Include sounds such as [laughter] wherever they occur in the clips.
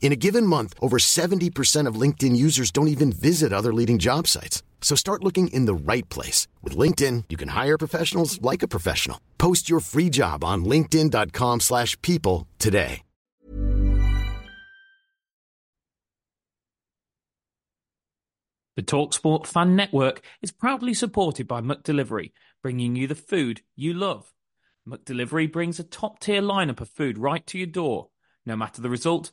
In a given month, over 70% of LinkedIn users don't even visit other leading job sites. So start looking in the right place. With LinkedIn, you can hire professionals like a professional. Post your free job on linkedin.com slash people today. The TalkSport Fan Network is proudly supported by McDelivery, bringing you the food you love. McDelivery brings a top-tier lineup of food right to your door. No matter the result,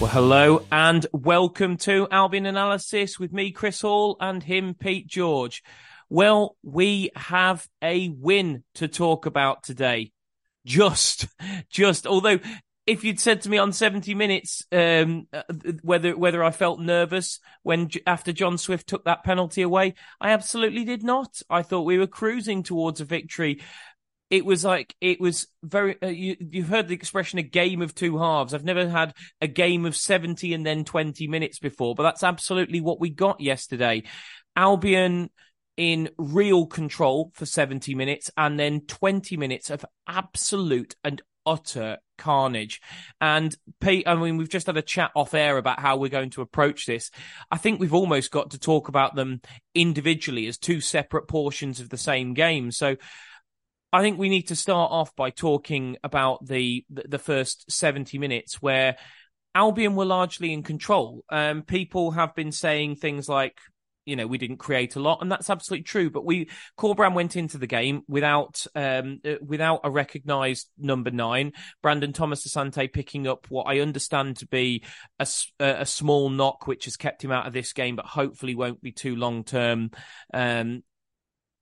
Well, hello and welcome to Albion Analysis with me, Chris Hall, and him, Pete George. Well, we have a win to talk about today. Just, [laughs] just, although if you'd said to me on 70 minutes um, uh, whether whether I felt nervous when after John Swift took that penalty away, I absolutely did not. I thought we were cruising towards a victory it was like it was very. Uh, you you've heard the expression "a game of two halves." I've never had a game of seventy and then twenty minutes before, but that's absolutely what we got yesterday. Albion in real control for seventy minutes, and then twenty minutes of absolute and utter carnage. And Pete, I mean, we've just had a chat off air about how we're going to approach this. I think we've almost got to talk about them individually as two separate portions of the same game. So I think we need to start off by talking about the the first 70 minutes where Albion were largely in control. Um, people have been saying things like, you know, we didn't create a lot, and that's absolutely true. But we Corberan went into the game without um, uh, without a recognised number nine. Brandon Thomas Asante picking up what I understand to be a, a small knock, which has kept him out of this game, but hopefully won't be too long term. Um,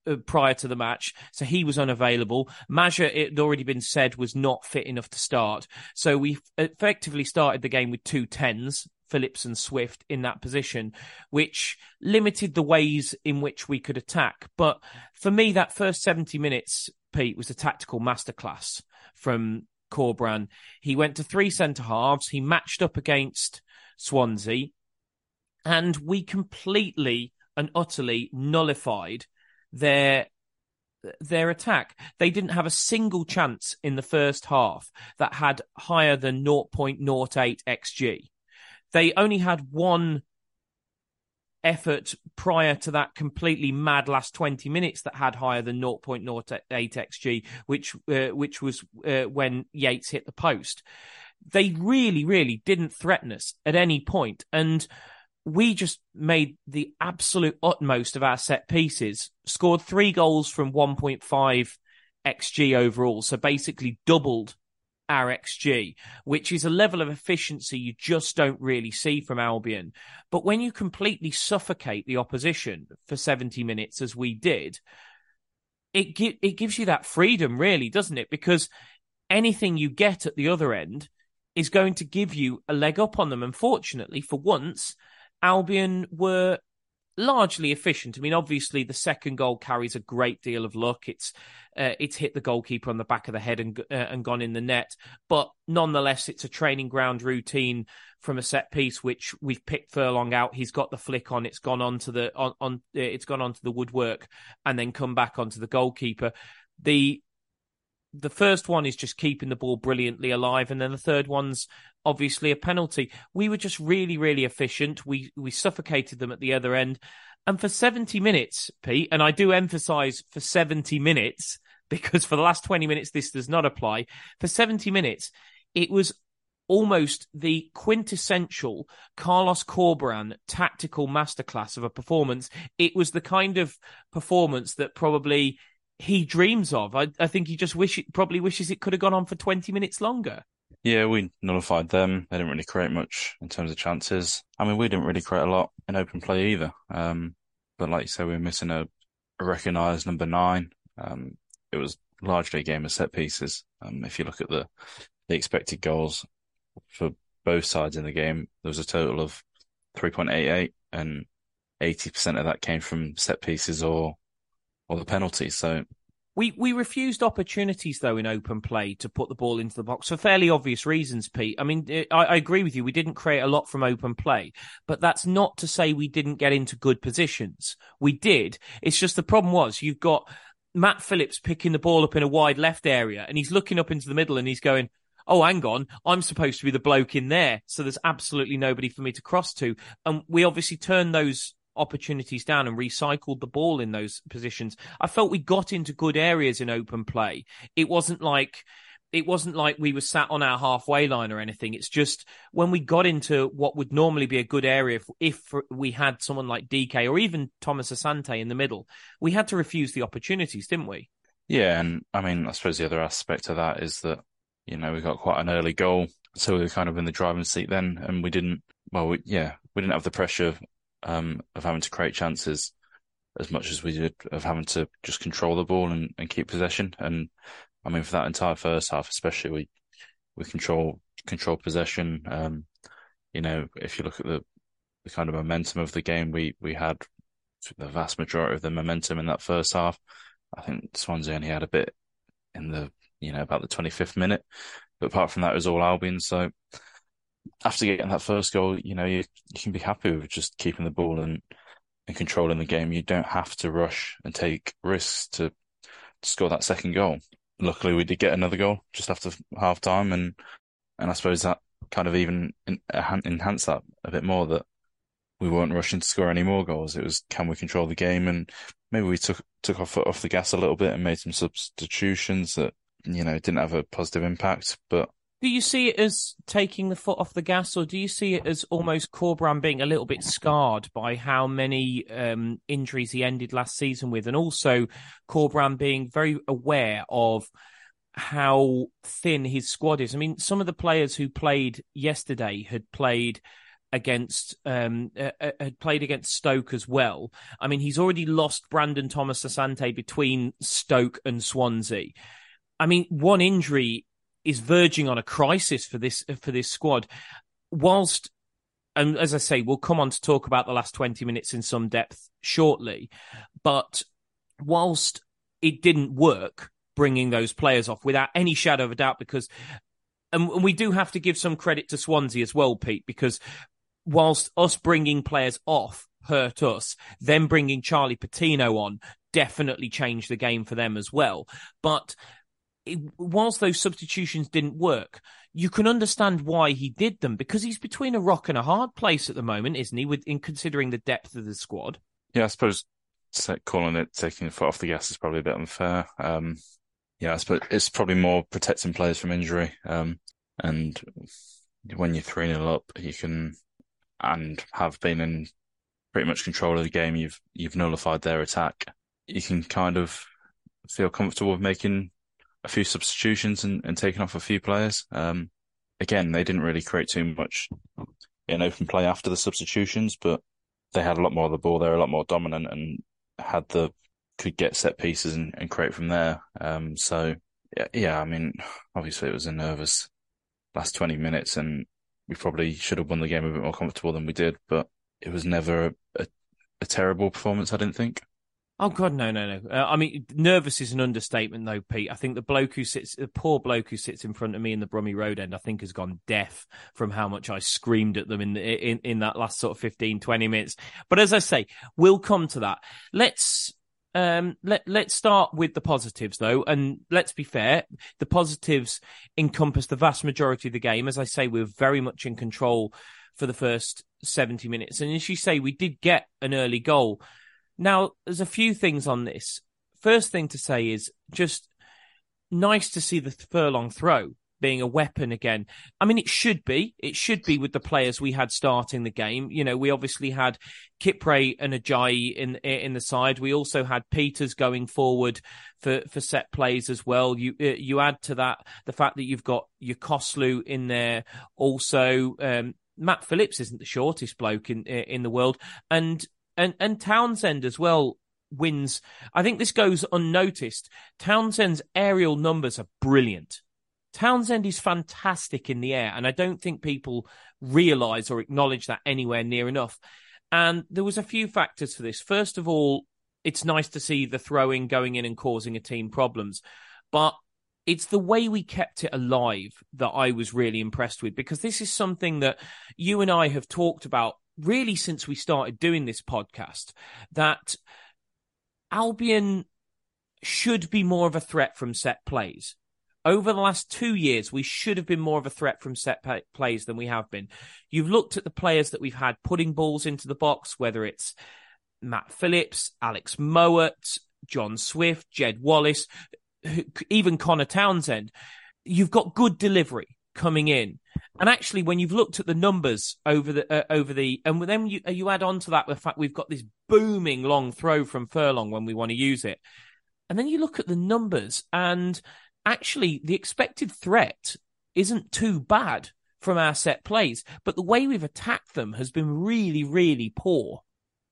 Uh, prior to the match, so he was unavailable. Maja, it had already been said, was not fit enough to start. So we effectively started the game with two tens, Phillips and Swift, in that position, which limited the ways in which we could attack. But for me, that first 70 minutes, Pete, was a tactical masterclass from Corberan. He went to three centre halves. He matched up against Swansea, and we completely and utterly nullified their their attack. They didn't have a single chance in the first half that had higher than 0.08 xg. They only had one effort prior to that completely mad last 20 minutes that had higher than 0.08 xg which uh, which was uh, when Yates hit the post they really really didn't threaten us at any point and we just made the absolute utmost of our set pieces, scored three goals from 1.5 XG overall. So basically doubled our XG, which is a level of efficiency you just don't really see from Albion. But when you completely suffocate the opposition for 70 minutes, as we did, it, gi- it gives you that freedom, really, doesn't it? Because anything you get at the other end is going to give you a leg up on them. Unfortunately, for once, Albion were largely efficient. I mean, obviously, the second goal carries a great deal of luck. It's uh, it's hit the goalkeeper on the back of the head and uh, and gone in the net, but nonetheless, it's a training ground routine from a set piece which we've picked Furlong out. He's got the flick on. It's gone onto the on, on uh, it's gone onto the woodwork and then come back onto the goalkeeper. The the first one is just keeping the ball brilliantly alive, and then the third one's obviously a penalty. We were just really, really efficient. We we suffocated them at the other end. And for 70 minutes, Pete, and I do emphasize for 70 minutes, [laughs] because for the last 20 minutes, this does not apply. For 70 minutes, it was almost the quintessential Carlos Corberán tactical masterclass of a performance. It was the kind of performance that probably he dreams of. I, I think he just wish it, probably wishes it could have gone on for 20 minutes longer. Yeah, we nullified them. They didn't really create much in terms of chances. I mean, we didn't really create a lot in open play either. Um, but like you said, we were missing a, a recognised number nine. Um, it was largely a game of set pieces. Um, if you look at the, the expected goals for both sides in the game, there was a total of 3.88 and 80% of that came from set pieces or, or the penalties. So we we refused opportunities though in open play to put the ball into the box for fairly obvious reasons, Pete. I mean, eh, I, I, agree with you. We didn't create a lot from open play, but that's not to say we didn't get into good positions. We did. It's just the problem was you've got Matt Phillips picking the ball up in a wide left area, and he's looking up into the middle, and he's going. Oh, hang on. I'm supposed to be the bloke in there. So there's absolutely nobody for me to cross to. And we obviously turned those opportunities down and recycled the ball in those positions. I felt we got into good areas in open play. It wasn't like it wasn't like we were sat on our halfway line or anything. It's just when we got into what would normally be a good area, if, if we had someone like DK or even Thomas Asante in the middle, we had to refuse the opportunities, didn't we? Yeah, and I mean, I suppose the other aspect of that is that you know we got quite an early goal, so we were kind of in the driving seat then, and we didn't. Well, we, yeah, we didn't have the pressure um, of having to create chances as much as we did of having to just control the ball and, and keep possession. And I mean, for that entire first half, especially, we we control control possession. Um, you know, if you look at the the kind of momentum of the game, we we had the vast majority of the momentum in that first half. I think Swansea only had a bit in the you know about the 25th minute, but apart from that, it was all Albion. So after getting that first goal, you know, you, you can be happy with just keeping the ball and, and controlling the game. You don't have to rush and take risks to, to score that second goal. Luckily, we did get another goal just after half time. And, and I suppose that kind of even enhanced that a bit more that we weren't rushing to score any more goals. It was, can we control the game? And maybe we took, took our foot off the gas a little bit and made some substitutions that, you know, didn't have a positive impact, but do you see it as taking the foot off the gas, or do you see it as almost Corberán being a little bit scarred by how many um, injuries he ended last season with, and also Corberán being very aware of how thin his squad is? I mean, some of the players who played yesterday had played against um, uh, uh had played against Stoke as well. I mean, he's already lost Brandon Thomas Asante between Stoke and Swansea. I mean, one injury is verging on a crisis for this for this squad. Whilst, and as I say, we'll come on to talk about the last twenty minutes in some depth shortly. But whilst it didn't work bringing those players off without any shadow of a doubt, because and we do have to give some credit to Swansea as well, Pete, because whilst us bringing players off hurt us, then bringing Charlie Patino on definitely changed the game for them as well. But it, whilst those substitutions didn't work, you can understand why he did them because he's between a rock and a hard place at the moment, isn't he? With in considering the depth of the squad. Yeah, I suppose calling it taking the foot off the gas is probably a bit unfair. Um, yeah, I suppose it's probably more protecting players from injury. Um, and when you're three 0 up, you can and have been in pretty much control of the game. You've you've nullified their attack. You can kind of feel comfortable with making a few substitutions and, and taking off a few players. Um, again, they didn't really create too much in open play after the substitutions, but they had a lot more of the ball. They were a lot more dominant and had the could get set pieces and, and create from there. Um, so yeah, yeah, I mean, obviously it was a nervous last 20 minutes and we probably should have won the game a bit more comfortable than we did, but it was never a, a, a terrible performance, I didn't think. Oh God, no, no, no. Uh, I mean, nervous is an understatement, though, Pete. I think the bloke who sits, the poor bloke who sits in front of me in the Brummie Road end, I think has gone deaf from how much I screamed at them in the, in in that last sort of 15, 20 minutes. But as I say, we'll come to that. Let's um, let let's start with the positives though, and let's be fair. The positives encompass the vast majority of the game. As I say, we're very much in control for the first 70 minutes. And as you say, we did get an early goal. Now, there's a few things on this. First thing to say is just nice to see the furlong throw being a weapon again. I mean, it should be. It should be with the players we had starting the game. You know, we obviously had Kipre and Ajayi in in the side. We also had Pieters going forward for, for set plays as well. You uh, you add to that the fact that you've got your Koslu in there. Also, um, Matt Phillips isn't the shortest bloke in in the world, and and and Townsend as well wins. I think this goes unnoticed. Townsend's aerial numbers are brilliant. Townsend is fantastic in the air, and I don't think people realise or acknowledge that anywhere near enough. And there was a few factors for this. First of all, it's nice to see the throwing going in and causing a team problems, but it's the way we kept it alive that I was really impressed with because this is something that you and I have talked about really since we started doing this podcast that Albion should be more of a threat from set plays over the last two years, we should have been more of a threat from set plays than we have been. You've looked at the players that we've had putting balls into the box, whether it's Matt Phillips, Alex Mowatt, John Swift, Jed Wallace, even Conor Townsend. You've got good delivery coming in. And actually, when you've looked at the numbers over the uh, over the, and then you you add on to that the fact we've got this booming long throw from Furlong when we want to use it, and then you look at the numbers, and actually the expected threat isn't too bad from our set plays, but the way we've attacked them has been really, really poor,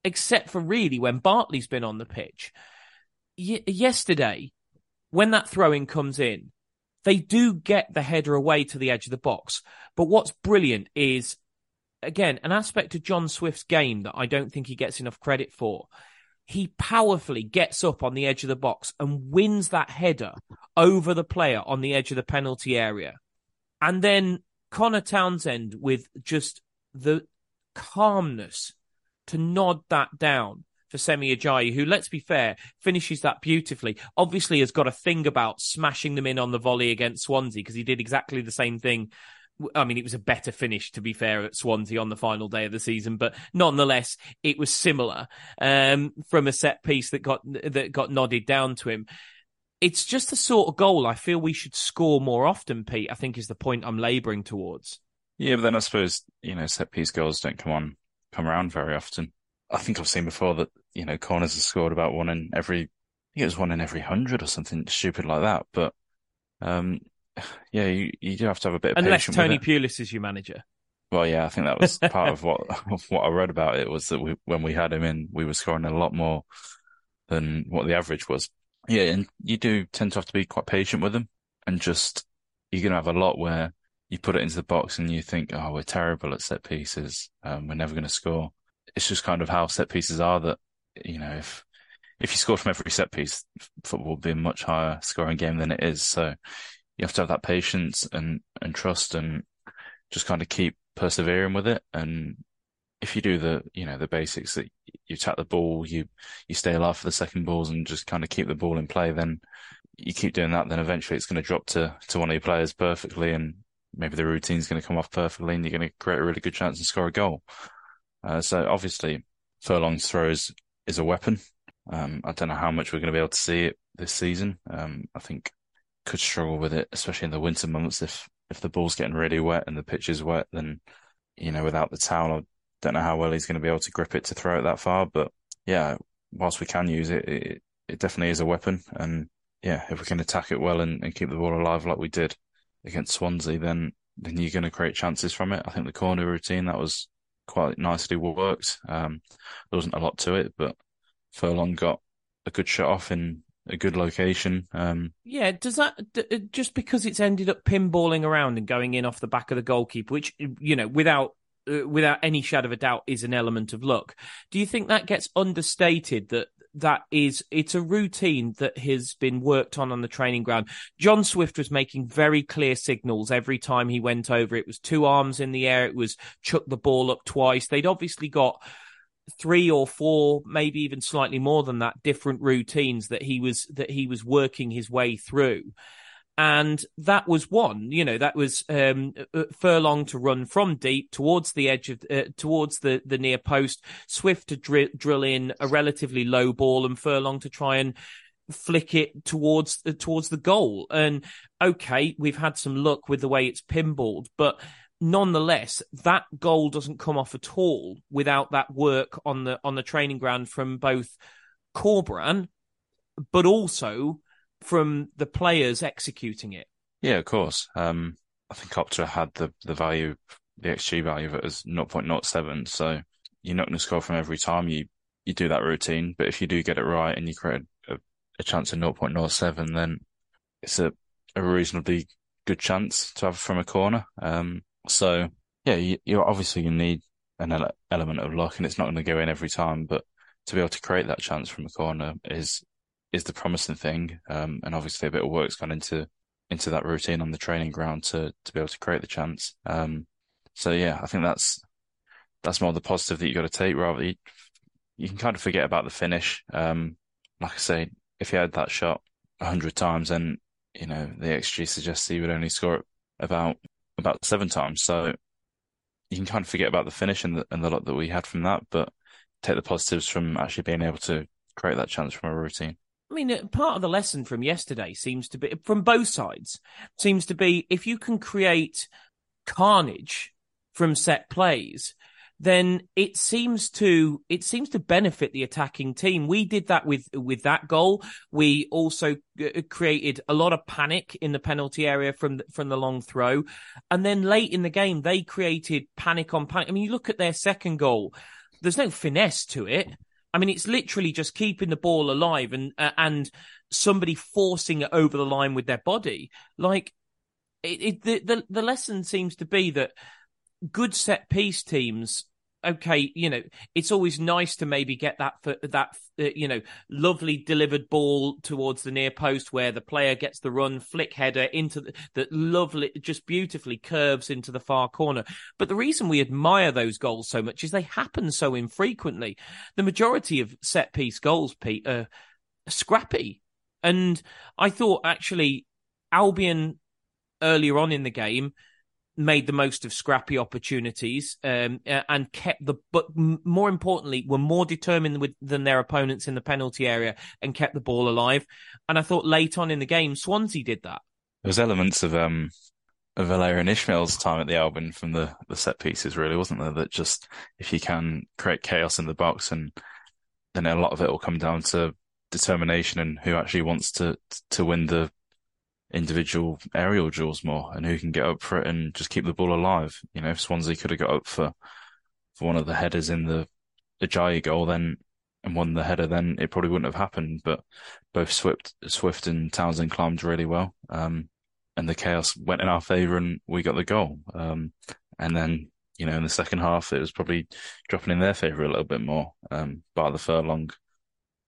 except for really when Bartley's been on the pitch. Y- yesterday, when that throwing comes in, they do get the header away to the edge of the box. But what's brilliant is, again, an aspect of John Swift's game that I don't think he gets enough credit for he powerfully gets up on the edge of the box and wins that header over the player on the edge of the penalty area. And then Conor Townsend with just the calmness to nod that down for Semi Ajayi, who, let's be fair, finishes that beautifully. Obviously, has got a thing about smashing them in on the volley against Swansea because he did exactly the same thing I mean, it was a better finish, to be fair, at Swansea on the final day of the season, but nonetheless, it was similar um, from a set piece that got that got nodded down to him. It's just the sort of goal I feel we should score more often, Pete. I think is the point I'm labouring towards. Yeah, but then I suppose you know set piece goals don't come on come around very often. I think I've seen before that you know corners have scored about one in every. I think it was one in every hundred or something stupid like that. But um, [sighs] yeah, you, you do have to have a bit of unless Tony Pulis is your manager. Well, yeah, I think that was part of [laughs] what of [laughs] what I read about it was that we, when we had him in, we were scoring a lot more than what the average was. Yeah, and you do tend to have to be quite patient with them, and just you're going to have a lot where you put it into the box and you think, oh, we're terrible at set pieces, um, we're never going to score. It's just kind of how set pieces are that you know if if you scored from every set piece, football would be a much higher scoring game than it is. So you have to have that patience and, and trust and just kind of keep persevering with it. And if you do the, you know, the basics that you tap the ball, you, you stay alive for the second balls and just kind of keep the ball in play, then you keep doing that, then eventually it's going to drop to, to one of your players perfectly and maybe the routine's going to come off perfectly and you're going to create a really good chance and score a goal. Uh, so obviously Furlong's throws is a weapon. Um, I don't know how much we're going to be able to see it this season. Um, I think could struggle with it, especially in the winter months. If if the ball's getting really wet and the pitch is wet, then you know without the towel, I don't know how well he's going to be able to grip it to throw it that far. But yeah, whilst we can use it, it, it definitely is a weapon. And yeah, if we can attack it well and, and keep the ball alive like we did against Swansea, then then you're going to create chances from it. I think the corner routine that was quite nicely worked. Um, there wasn't a lot to it, but Furlong got a good shot off in a good location. Um, yeah, does that uh, just because it's ended up pinballing around and going in off the back of the goalkeeper, which you know, without uh, without any shadow of a doubt, is an element of luck. Do you think that gets understated? That that is it's a routine that has been worked on on the training ground. John Swift was making very clear signals every time he went over. It was two arms in the air. It was chuck the ball up twice. They'd obviously got three or four, maybe even slightly more than that, different routines that he was that he was working his way through. And that was one, you know, that was um, uh, Furlong to run from deep towards the edge of, uh, towards the, the near post, Swift to dri- drill in a relatively low ball and Furlong to try and flick it towards uh, towards the goal. And okay, we've had some luck with the way it's pinballed, but nonetheless, that goal doesn't come off at all without that work on the on the training ground from both Corberán but also from the players executing it. Yeah, of course. Um, I think Opta had the the value, the XG value of it as 0.07. So you're not going to score from every time you you do that routine, but if you do get it right and you create a, a chance of 0.07, then it's a, a reasonably good chance to have from a corner. Um, so yeah, you, you're obviously you need an ele- element of luck, and it's not going to go in every time, but to be able to create that chance from a corner is is the promising thing. Um, and obviously a bit of work's gone into into that routine on the training ground to to be able to create the chance. Um, so yeah, I think that's that's more the positive that you got to take. Rather, you, you can kind of forget about the finish. Um, like I say, if you had that shot hundred times, then you know the XG suggests he would only score about about seven times. So you can kind of forget about the finish and the, and the lot that we had from that, but take the positives from actually being able to create that chance from a routine. I mean, uh, part of the lesson from yesterday seems to be from both sides seems to be if you can create carnage from set plays, then it seems to it seems to benefit the attacking team. We did that with with that goal. We also uh, created a lot of panic in the penalty area from from the long throw, and then late in the game they created panic on panic. I mean, you look at their second goal. There's no finesse to it. I mean, it's literally just keeping the ball alive and uh, and somebody forcing it over the line with their body. Like it, it, the, the the lesson seems to be that good set piece teams okay, you know, it's always nice to maybe get that for that uh, you know lovely delivered ball towards the near post where the player gets the run flick header into the, that lovely just beautifully curves into the far corner. But the reason we admire those goals so much is they happen so infrequently. The majority of set piece goals, Pete, are scrappy, and I thought actually Albion earlier on in the game made the most of scrappy opportunities um, and kept the but more importantly were more determined with, than their opponents in the penalty area and kept the ball alive. And i thought late on in the game swansea did that. There was elements of um of Valérien Ismaël's time at the Albion from the the set pieces really wasn't there? That just if you can create chaos in the box and then a lot of it will come down to determination and who actually wants to to win the individual aerial duels more and who can get up for it and just keep the ball alive. You know, if Swansea could have got up for for one of the headers in the Ajayi goal, then and won the header, then it probably wouldn't have happened. But both Swift, Swift and Townsend climbed really well, um, and the chaos went in our favour, and we got the goal. Um, and then you know, in the second half, it was probably dropping in their favour a little bit more, um, by the furlong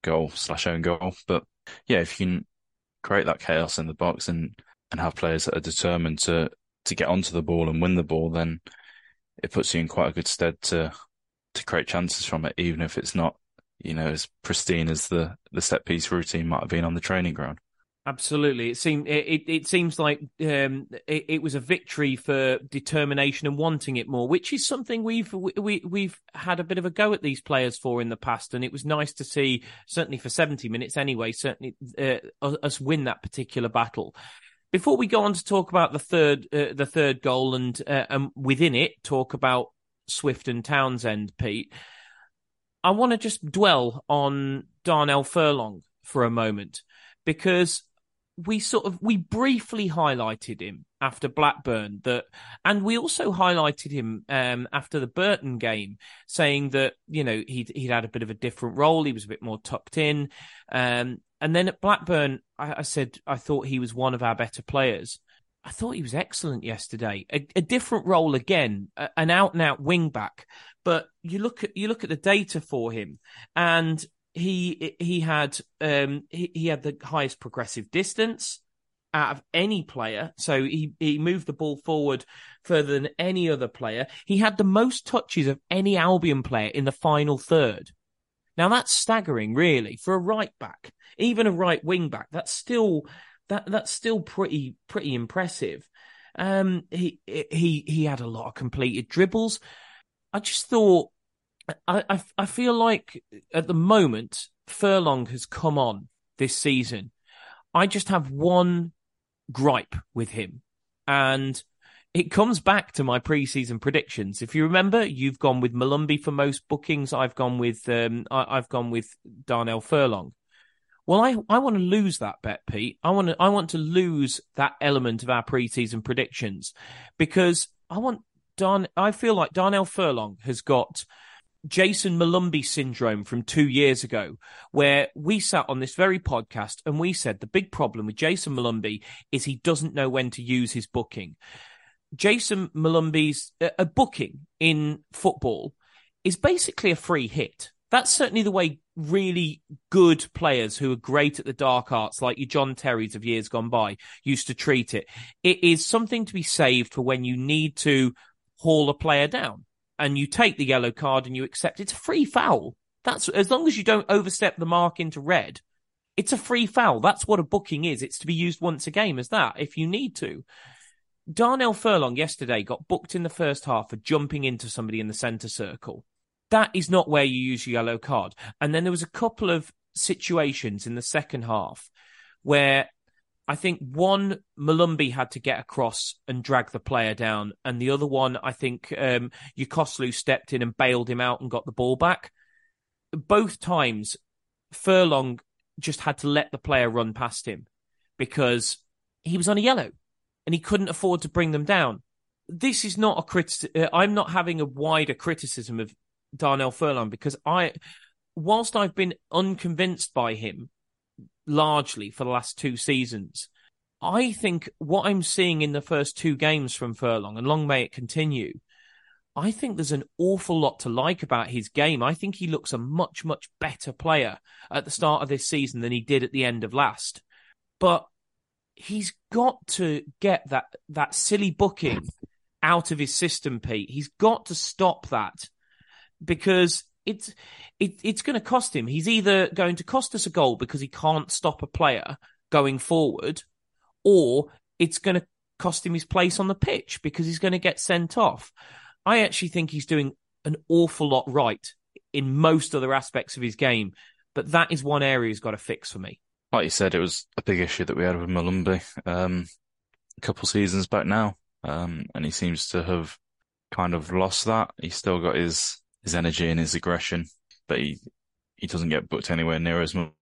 goal slash own goal. But yeah, if you can create that chaos in the box and and have players that are determined to to get onto the ball and win the ball, then it puts you in quite a good stead to to create chances from it, even if it's not you know as pristine as the the set piece routine might have been on the training ground. Absolutely, it seemed it, it seems like um, it, it, was a victory for determination and wanting it more, which is something we've we we've had a bit of a go at these players for in the past, and it was nice to see, certainly for seventy minutes anyway, certainly uh, us win that particular battle. Before we go on to talk about the third uh, the third goal and uh, and within it talk about Swift and Townsend, Pete, I want to just dwell on Darnell Furlong for a moment because we sort of we briefly highlighted him after Blackburn that, and we also highlighted him um, after the Burton game, saying that you know he'd he'd had a bit of a different role, he was a bit more tucked in, um, and then at Blackburn, I, I, said I thought he was one of our better players. I thought he was excellent yesterday. A, a different role again, a, an out and out wing back. But you look at you look at the data for him, and he he had um he, he had the highest progressive distance out of any player. So he, he moved the ball forward further than any other player. He had the most touches of any Albion player in the final third. Now that's staggering, really, for a right back, even a right wing back. That's still that that's still pretty pretty impressive. Um, he he he had a lot of completed dribbles. I just thought, I I, I feel like at the moment Furlong has come on this season. I just have one gripe with him, and it comes back to my preseason predictions. If you remember, you've gone with Molumby for most bookings. I've gone with um, I, have gone with Darnell Furlong. Well, I, I want to lose that bet, Pete. I want to I want to lose that element of our preseason predictions because I want Darn. I feel like Darnell Furlong has got Jayson Molumby syndrome from two years ago, where we sat on this very podcast and we said the big problem with Jayson Molumby is he doesn't know when to use his booking. Jayson Molumby's uh, a booking in football is basically a free hit. That's certainly the way really good players who are great at the dark arts, like your John Terrys of years gone by, used to treat it. It is something to be saved for when you need to haul a player down and you take the yellow card and you accept it's a free foul. That's as long as you don't overstep the mark into red. It's a free foul. That's what a booking is. It's to be used once a game as that if you need to. Darnell Furlong yesterday got booked in the first half for jumping into somebody in the centre circle. That is not where you use your yellow card. And then there was a couple of situations in the second half where I think one Molumby had to get across and drag the player down, and the other one I think um, Yokuslu stepped in and bailed him out and got the ball back. Both times, Furlong just had to let the player run past him because he was on a yellow and he couldn't afford to bring them down. This is not a critic. Uh, I'm not having a wider criticism of Darnell Furlong because I, whilst I've been unconvinced by him largely for the last two seasons, I think what I'm seeing in the first two games from Furlong, and long may it continue, I think there's an awful lot to like about his game. I think he looks a much, much better player at the start of this season than he did at the end of last. But he's got to get that that silly booking out of his system, Pete. He's got to stop that because it's it, it's going to cost him. He's either going to cost us a goal because he can't stop a player going forward, or it's going to cost him his place on the pitch because he's going to get sent off. I actually think he's doing an awful lot right in most other aspects of his game, but that is one area he's got to fix for me like you said, it was a big issue that we had with Molumby um, a couple seasons back now, um, and he seems to have kind of lost that. He's still got his his energy and his aggression, but he he doesn't get booked anywhere near as much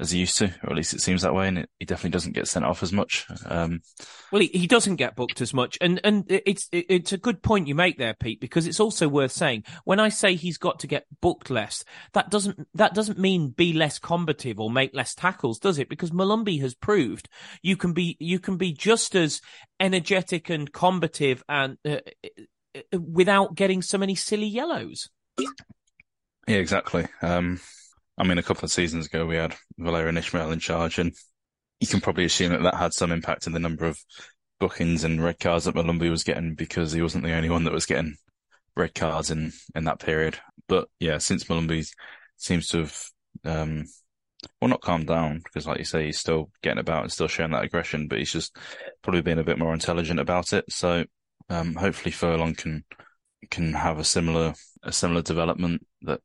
as he used to, or at least it seems that way. And it, he definitely doesn't get sent off as much. Um, well, he, he doesn't get booked as much, and and it's it's a good point you make there, Pete, because it's also worth saying when I say he's got to get booked less, that doesn't that doesn't mean be less combative or make less tackles, does it? Because Molumby has proved you can be you can be just as energetic and combative and uh without getting so many silly yellows. Yeah, exactly. Um, I mean, a couple of seasons ago, we had Valérien Ismaël in charge, and you can probably assume that that had some impact in the number of bookings and red cards that Molumby was getting because he wasn't the only one that was getting red cards in, in that period. But yeah, since Molumby seems to have, um, well, not calmed down because, like you say, he's still getting about and still showing that aggression, but he's just probably being a bit more intelligent about it. So, um, hopefully Furlong can, can have a similar, a similar development that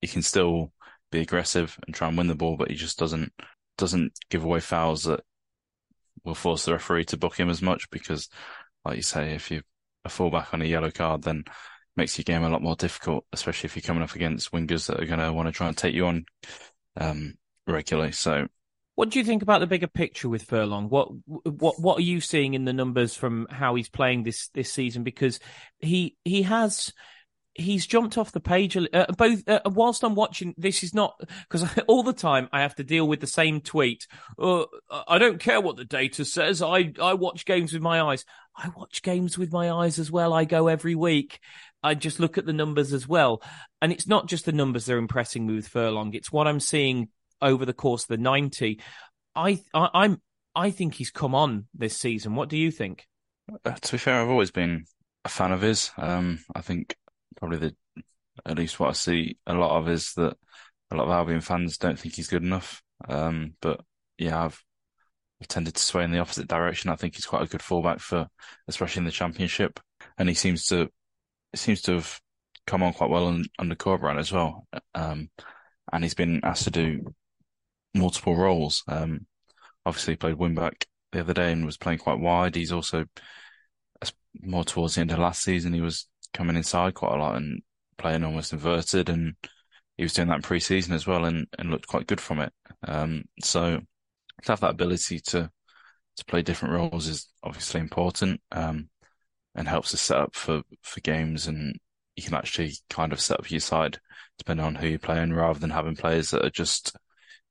he can still be aggressive and try and win the ball, but he just doesn't doesn't give away fouls that will force the referee to book him as much because, like you say, if you a fullback on a yellow card, then makes your game a lot more difficult, especially if you're coming up against wingers that are going to want to try and take you on um, regularly. So, what do you think about the bigger picture with Furlong? What what what are you seeing in the numbers from how he's playing this this season? Because he he has he's jumped off the page. Uh, both uh, whilst I'm watching, this is not because [laughs] all the time I have to deal with the same tweet. Uh, I don't care what the data says. I I watch games with my eyes. I watch games with my eyes as well. I go every week. I just look at the numbers as well, and it's not just the numbers that are impressing me with Furlong. It's what I'm seeing over the course of the ninety. I, I I'm I think he's come on this season. What do you think? Uh, to be fair, I've always been a fan of his. Um, I think probably the at least what I see a lot of is that a lot of Albion fans don't think he's good enough. Um, but yeah, I've tended to sway in the opposite direction. I think he's quite a good fullback for, especially in the championship, and he seems to seems to have come on quite well under Corberán as well. Um, and he's been asked to do multiple roles. Um, obviously, played wingback the other day and was playing quite wide. He's also more towards the end of last season. He was coming inside quite a lot and playing almost inverted, and he was doing that in pre-season as well, and, and looked quite good from it. Um, so to have that ability to to play different roles is obviously important, um, and helps us set up for for games, and you can actually kind of set up your side depending on who you're playing, rather than having players that are just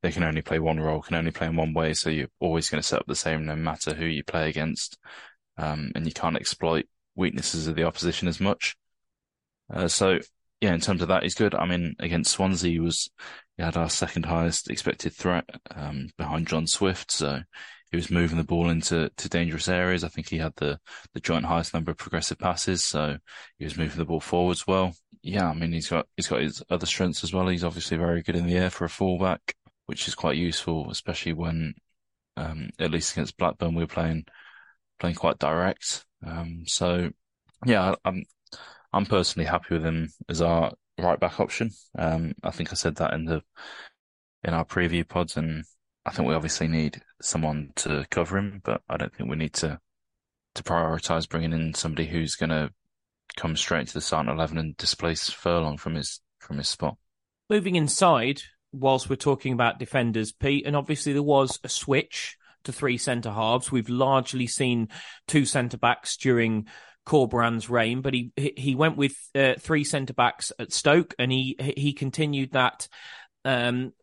they can only play one role, can only play in one way. So you're always going to set up the same no matter who you play against. Um, and you can't exploit weaknesses of the opposition as much. Uh, so yeah, in terms of that, he's good. I mean, against Swansea, he was, he had our second highest expected threat, um, behind John Swift. So he was moving the ball into to dangerous areas. I think he had the, the joint highest number of progressive passes. So he was moving the ball forwards well. Yeah. I mean, he's got, he's got his other strengths as well. He's obviously very good in the air for a fullback which is quite useful, especially when, um, at least against Blackburn, we were playing, playing quite direct. Um, so yeah, I'm, I'm personally happy with him as our right back option. Um, I think I said that in the, in our preview pods and I think we obviously need someone to cover him, but I don't think we need to, to prioritize bringing in somebody who's going to come straight to the starting 11 and displace Furlong from his, from his spot. Moving inside, whilst we're talking about defenders, Pete, and obviously there was a switch to three centre halves. We've largely seen two centre backs during Corberán's reign, but he he went with uh, three centre backs at Stoke, and he he continued that um,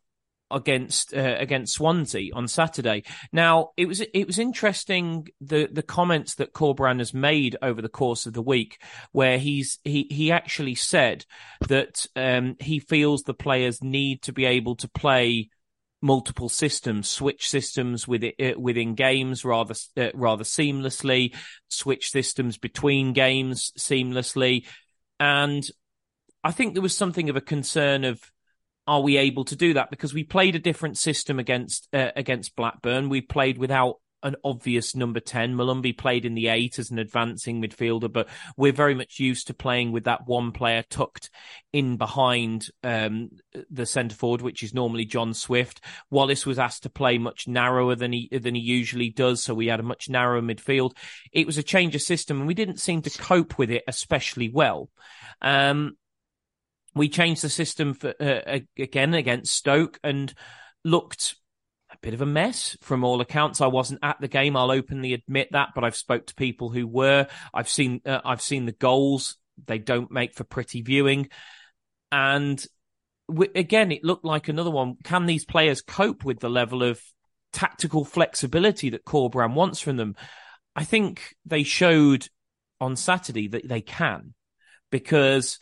against uh, against Swansea on Saturday. Now it was it was interesting the the comments that Corberán has made over the course of the week, where he's he he actually said that um, he feels the players need to be able to play multiple systems, switch systems within uh, within games rather uh, rather seamlessly, switch systems between games seamlessly, and I think there was something of a concern of are we able to do that? Because we played a different system against uh, against Blackburn. We played without an obvious number 10. Molumby played in the eight as an advancing midfielder, but we're very much used to playing with that one player tucked in behind um, the centre forward, which is normally John Swift. Wallace was asked to play much narrower than he, than he usually does. So we had a much narrower midfield. It was a change of system and we didn't seem to cope with it especially well. Um, we changed the system for, uh, again against Stoke and looked a bit of a mess from all accounts. I wasn't at the game. I'll openly admit that, but I've spoke to people who were. I've seen uh, I've seen the goals. They don't make for pretty viewing, and w- again, it looked like another one. Can these players cope with the level of tactical flexibility that Corberán wants from them? I think they showed on Saturday that they can, because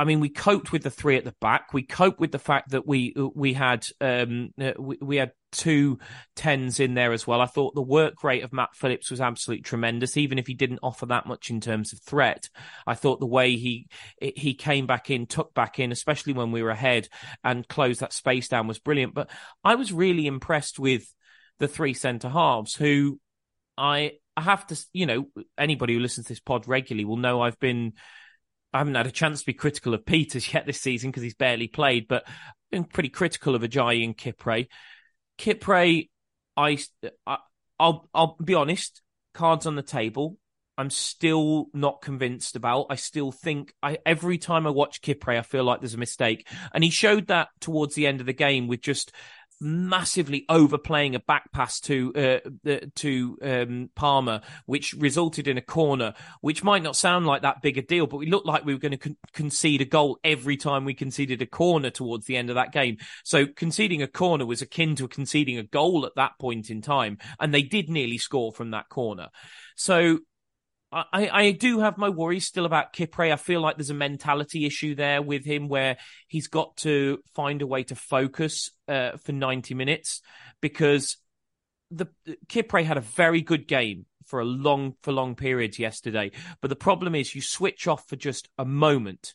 I mean, we coped with the three at the back. We coped with the fact that we we had um, uh, we, we, had two tens in there as well. I thought the work rate of Matt Phillips was absolutely tremendous, even if he didn't offer that much in terms of threat. I thought the way he he came back in, took back in, especially when we were ahead and closed that space down was brilliant. But I was really impressed with the three centre halves who I I have to, you know, anybody who listens to this pod regularly will know I've been I haven't had a chance to be critical of Pieters yet this season because he's barely played, but I've been pretty critical of Ajayi and Kipre. Kipre, I, I, I'll, I'll be honest, cards on the table. I'm still not convinced about. I still think I every time I watch Kipre, I feel like there's a mistake, and he showed that towards the end of the game with just massively overplaying a back pass to uh, to um, Palmer, which resulted in a corner, which might not sound like that big a deal, but we looked like we were going to con- concede a goal every time we conceded a corner towards the end of that game. So conceding a corner was akin to conceding a goal at that point in time, and they did nearly score from that corner. So I, I do have my worries still about Kipre. I feel like there's a mentality issue there with him where he's got to find a way to focus uh, for 90 minutes because the Kipre had a very good game for a long for long periods yesterday. But the problem is you switch off for just a moment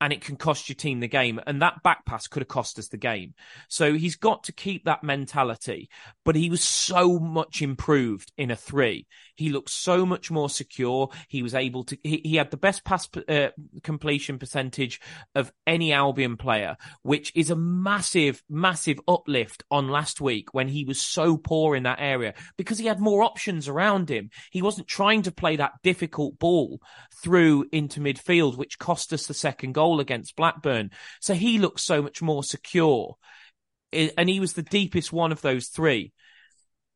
and it can cost your team the game. And that back pass could have cost us the game. So he's got to keep that mentality. But he was so much improved in a three. He looked so much more secure. He was able to, he, he had the best pass uh, completion percentage of any Albion player, which is a massive, massive uplift on last week when he was so poor in that area because he had more options around him. He wasn't trying to play that difficult ball through into midfield, which cost us the second goal against Blackburn. So he looked so much more secure. And he was the deepest one of those three.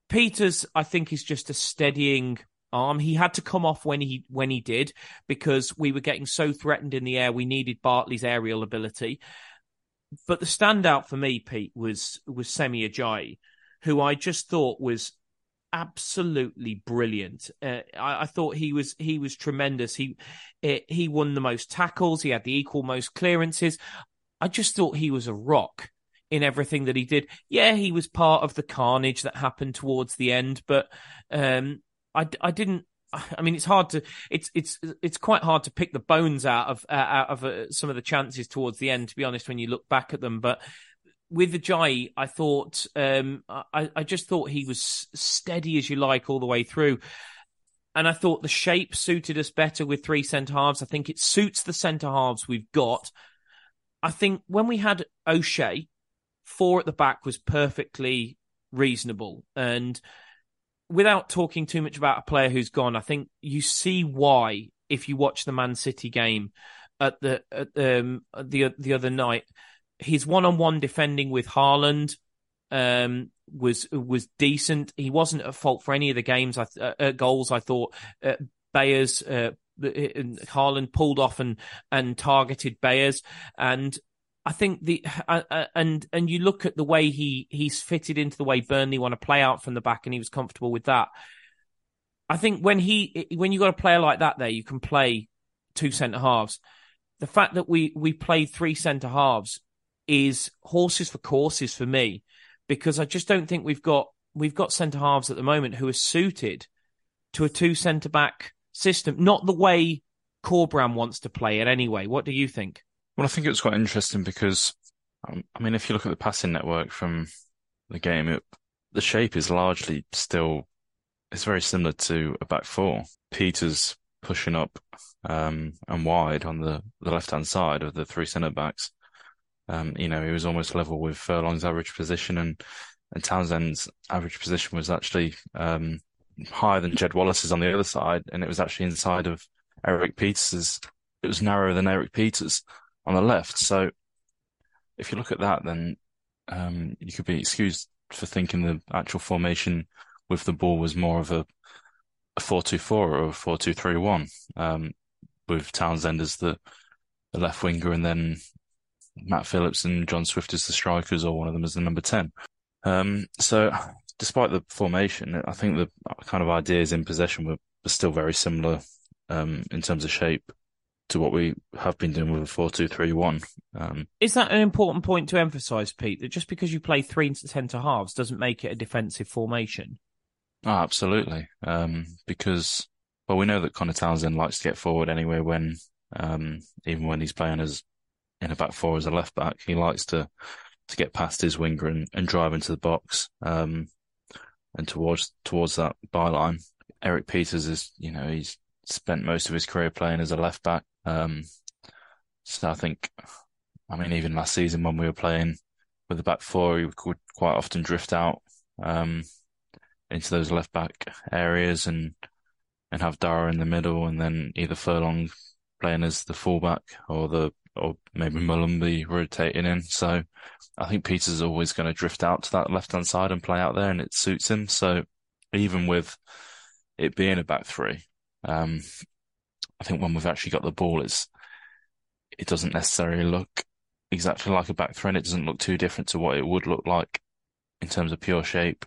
Pieters, I think, is just a steadying arm. He had to come off when he when he did because we were getting so threatened in the air. We needed Bartley's aerial ability. But the standout for me, Pete, was was Semi Ajayi, who I just thought was absolutely brilliant. Uh, I, I, thought he was he was tremendous. He eh, he won the most tackles. He had the equal most clearances. I just thought he was a rock in everything that he did. Yeah, he was part of the carnage that happened towards the end, but um, I, I didn't. I mean, it's hard to it's it's it's quite hard to pick the bones out of uh, out of uh, some of the chances towards the end. To be honest, when you look back at them, but with the Jai, I thought um, I I just thought he was steady as you like all the way through. And I thought the shape suited us better with three centre halves. I think it suits the centre halves we've got. I think when we had O'Shea, four at the back was perfectly reasonable. And without talking too much about a player who's gone, I think you see why if you watch the Man City game at the at, um, the the other night, his one on one defending with Haaland um, was was decent. He wasn't at fault for any of the games. I uh, uh, goals. I thought uh, Bayers. Uh, Haaland pulled off and and targeted Bayers, and I think the uh, and and you look at the way he he's fitted into the way Burnley want to play out from the back, and he was comfortable with that. I think when he when you got a player like that, there you can play two centre halves. The fact that we we played three centre halves is horses for courses for me, because I just don't think we've got we've got centre halves at the moment who are suited to a two centre back system, not the way Corberán wants to play it anyway. What do you think? Well, I think it was quite interesting because, um, I mean, if you look at the passing network from the game, it, the shape is largely still, it's very similar to a back four. Pieters pushing up um, and wide on the, the left hand side of the three centre backs. Um, you know, he was almost level with Furlong's average position and, and Townsend's average position was actually um, higher than Jed Wallace's on the other side. And it was actually inside of Eric Pieters's. It was narrower than Eric Pieters on the left. So if you look at that, then um, you could be excused for thinking the actual formation with the ball was more of a, a 4-2-4 or a 4-2-3-1, um, with Townsend as the, the left winger and then Matt Phillips and John Swift as the strikers or one of them as the number 10. Um, so despite the formation, I think the kind of ideas in possession were, were still very similar um, in terms of shape to what we have been doing with a four-two-three-one. Um, Is that an important point to emphasise, Pete? That just because you play three centre halves doesn't make it a defensive formation. Oh, absolutely. Um, because well, we know that Conor Townsend likes to get forward anyway. When um, even when he's playing as in a back four as a left back, he likes to to get past his winger and, and drive into the box um, and towards towards that byline. Eric Pieters is, you know, he's spent most of his career playing as a left back. Um, so I think, I mean, even last season when we were playing with the back four, he would quite often drift out um, into those left back areas and and have Dara in the middle, and then either Furlong playing as the fullback or the or maybe Molumby rotating in. So I think Pieters always going to drift out to that left hand side and play out there, and it suits him. So even with it being a back three, um, I think when we've actually got the ball, it's it doesn't necessarily look exactly like a back three. It doesn't look too different to what it would look like in terms of pure shape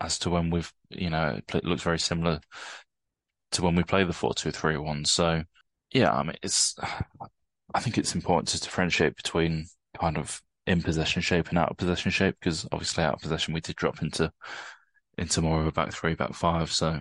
as to when we've, you know, it looks very similar to when we play the four two three one. So yeah, I mean, it's, I think it's important to differentiate between kind of in possession shape and out of possession shape because obviously out of possession we did drop into, into more of a back three, back five. So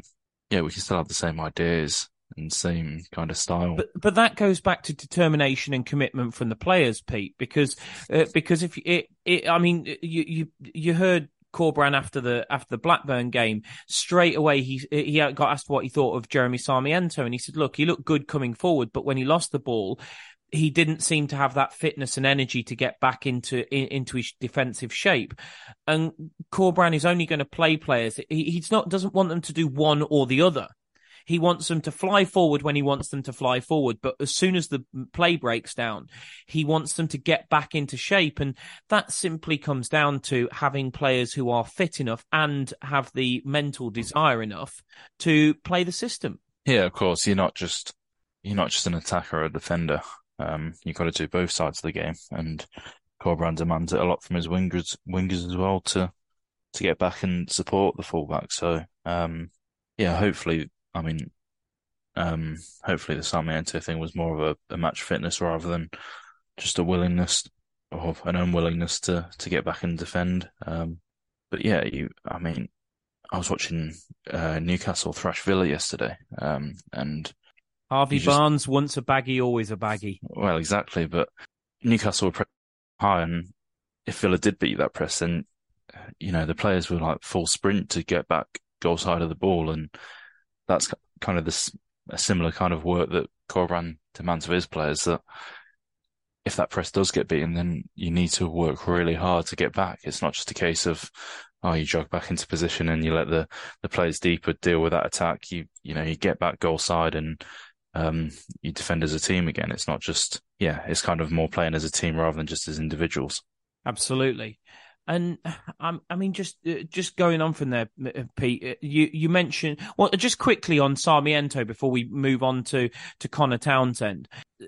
yeah, we can still have the same ideas and same kind of style. But but that goes back to determination and commitment from the players, Pete. Because uh, because if it, it, I mean, you you you heard Corberán after the after the Blackburn game, straight away he he got asked what he thought of Jeremy Sarmiento, and he said, "Look, he looked good coming forward, but when he lost the ball, he didn't seem to have that fitness and energy to get back into in, into his defensive shape. And Corberán is only going to play players. He, he's not doesn't want them to do one or the other. He wants them to fly forward when he wants them to fly forward. But as soon as the play breaks down, he wants them to get back into shape. And that simply comes down to having players who are fit enough and have the mental desire enough to play the system. Yeah, of course. You're not just you're not just an attacker or a defender. Um, you've got to do both sides of the game, and Corberán demands it a lot from his wingers, wingers as well to to get back and support the fullback. So, um, yeah, hopefully, I mean, um, hopefully the Sarmiento thing was more of a, a, match fitness rather than just a willingness or an unwillingness to to get back and defend. Um, but yeah, you, I mean, I was watching uh, Newcastle thrash Villa yesterday, um, and Harvey just, Barnes, once a baggy, always a baggy. Well, exactly. But Newcastle were high, and if Villa did beat that press, then you know the players were like full sprint to get back goal side of the ball, and that's kind of this a similar kind of work that Corberán demands of his players. That if that press does get beaten, then you need to work really hard to get back. It's not just a case of oh, you jog back into position and you let the, the players deeper deal with that attack. You you know you get back goal side and um, you defend as a team again. It's not just, yeah, it's kind of more playing as a team rather than just as individuals. Absolutely. And [sighs] um, I mean, just uh, just going on from there, uh, Pete. Uh, you you mentioned well, just quickly on Sarmiento before we move on to to Conor Townsend.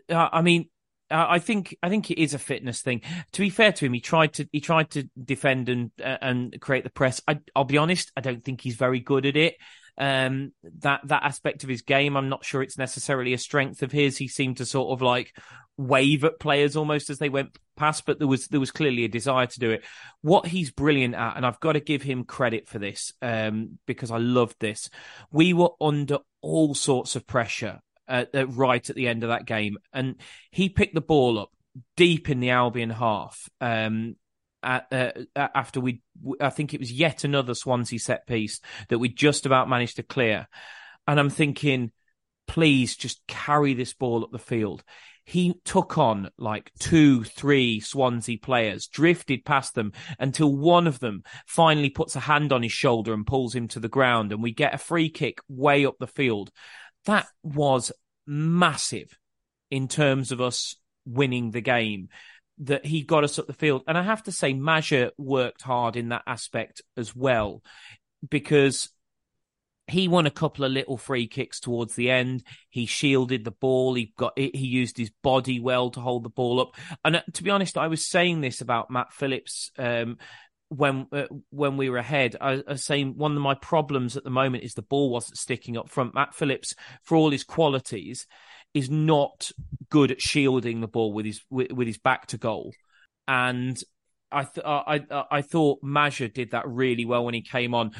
Uh, I mean, I think I think it is a fitness thing. To be fair to him, he tried to he tried to defend and uh, and create the press. I, will be honest, I don't think he's very good at it um, that that aspect of his game. I'm not sure it's necessarily a strength of his. He seemed to sort of like wave at players almost as they went past, but there was there was clearly a desire to do it. What he's brilliant at, and I've got to give him credit for this um, because I loved this. We were under all sorts of pressure at, at right at the end of that game, and he picked the ball up deep in the Albion half. Um, uh, after we, I think it was yet another Swansea set piece that we just about managed to clear. And I'm thinking, please just carry this ball up the field. He took on like two, three Swansea players, drifted past them until one of them finally puts a hand on his shoulder and pulls him to the ground. And we get a free kick way up the field. That was massive in terms of us winning the game that he got us up the field. And I have to say, Maja worked hard in that aspect as well, because he won a couple of little free kicks towards the end. He shielded the ball. He got he used his body well to hold the ball up. And uh, to be honest, I was saying this about Matt Phillips um, when uh, when we were ahead. I, I, was saying one of my problems at the moment is the ball wasn't sticking up front. Matt Phillips, for all his qualities, is not good at shielding the ball with his with, with his back to goal, and I th- I, I I thought Maja did that really well when he came on.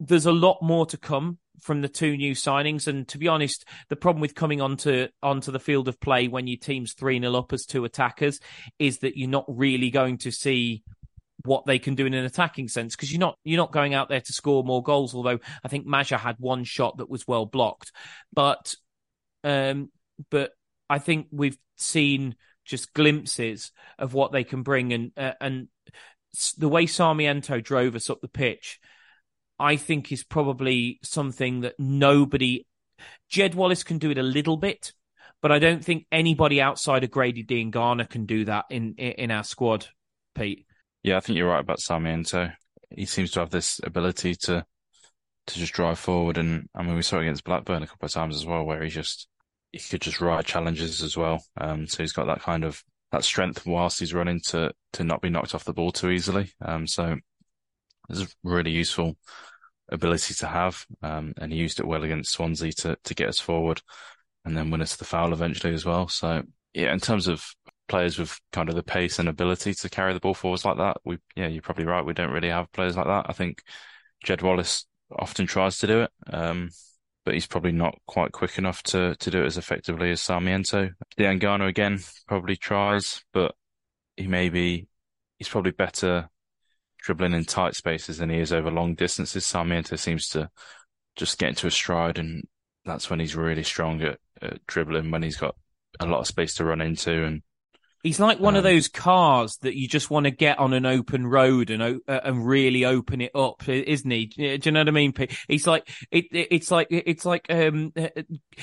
There's a lot more to come from the two new signings, and to be honest, the problem with coming onto onto the field of play when your team's three 0 up as two attackers is that you're not really going to see what they can do in an attacking sense because you're not you're not going out there to score more goals. Although I think Maja had one shot that was well blocked, but um, but I think we've seen just glimpses of what they can bring, and uh, and the way Sarmiento drove us up the pitch, I think is probably something that nobody. Jed Wallace can do it a little bit, but I don't think anybody outside of Grady Diangana can do that in in our squad, Pete. Yeah, I think you're right about Sarmiento. He seems to have this ability to to just drive forward, and I mean we saw it against Blackburn a couple of times as well, where he just he could just ride challenges as well. Um, so he's got that kind of that strength whilst he's running to to not be knocked off the ball too easily. Um, so it's a really useful ability to have. Um, and he used it well against Swansea to to get us forward and then win us the foul eventually as well. So yeah, in terms of players with kind of the pace and ability to carry the ball forwards like that, we yeah, you're probably right. We don't really have players like that. I think Jed Wallace often tries to do it. Um, but he's probably not quite quick enough to, to do it as effectively as Sarmiento. Diangana again probably tries, but he may be, he's probably better dribbling in tight spaces than he is over long distances. Sarmiento seems to just get into a stride and that's when he's really strong at, at dribbling when he's got a lot of space to run into and He's like one um, of those cars that you just want to get on an open road and uh, and really open it up, isn't he? Do you know what I mean? He's like it, it's like it's like um,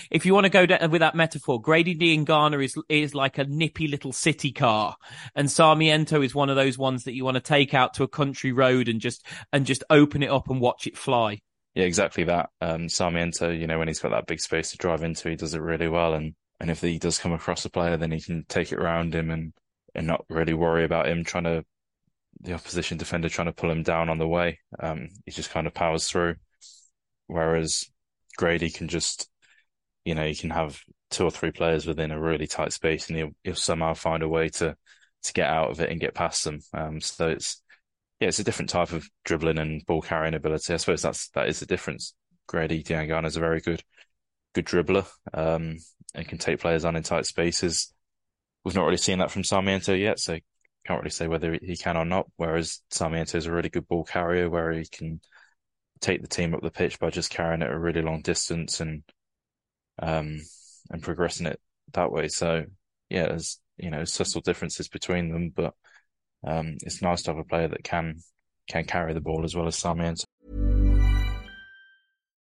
if you want to go down with that metaphor, Grady Diangana is is like a nippy little city car, and Sarmiento is one of those ones that you want to take out to a country road and just and just open it up and watch it fly. Yeah, exactly that. Um, Sarmiento, you know, when he's got that big space to drive into, he does it really well, and and if he does come across a player, then he can take it around him and, and not really worry about him trying to, the opposition defender trying to pull him down on the way. Um, he just kind of powers through. Whereas Grady can just, you know, he can have two or three players within a really tight space and he'll, he'll somehow find a way to, to get out of it and get past them. Um, so it's, yeah, it's a different type of dribbling and ball carrying ability. I suppose that's, that is the difference. Grady Diangana is a very good, good dribbler. Um, and can take players on in tight spaces. We've not really seen that from Sarmiento yet, so can't really say whether he can or not. Whereas Sarmiento is a really good ball carrier where he can take the team up the pitch by just carrying it a really long distance and um and progressing it that way. So yeah, there's you know subtle differences between them, but um it's nice to have a player that can can carry the ball as well as Sarmiento.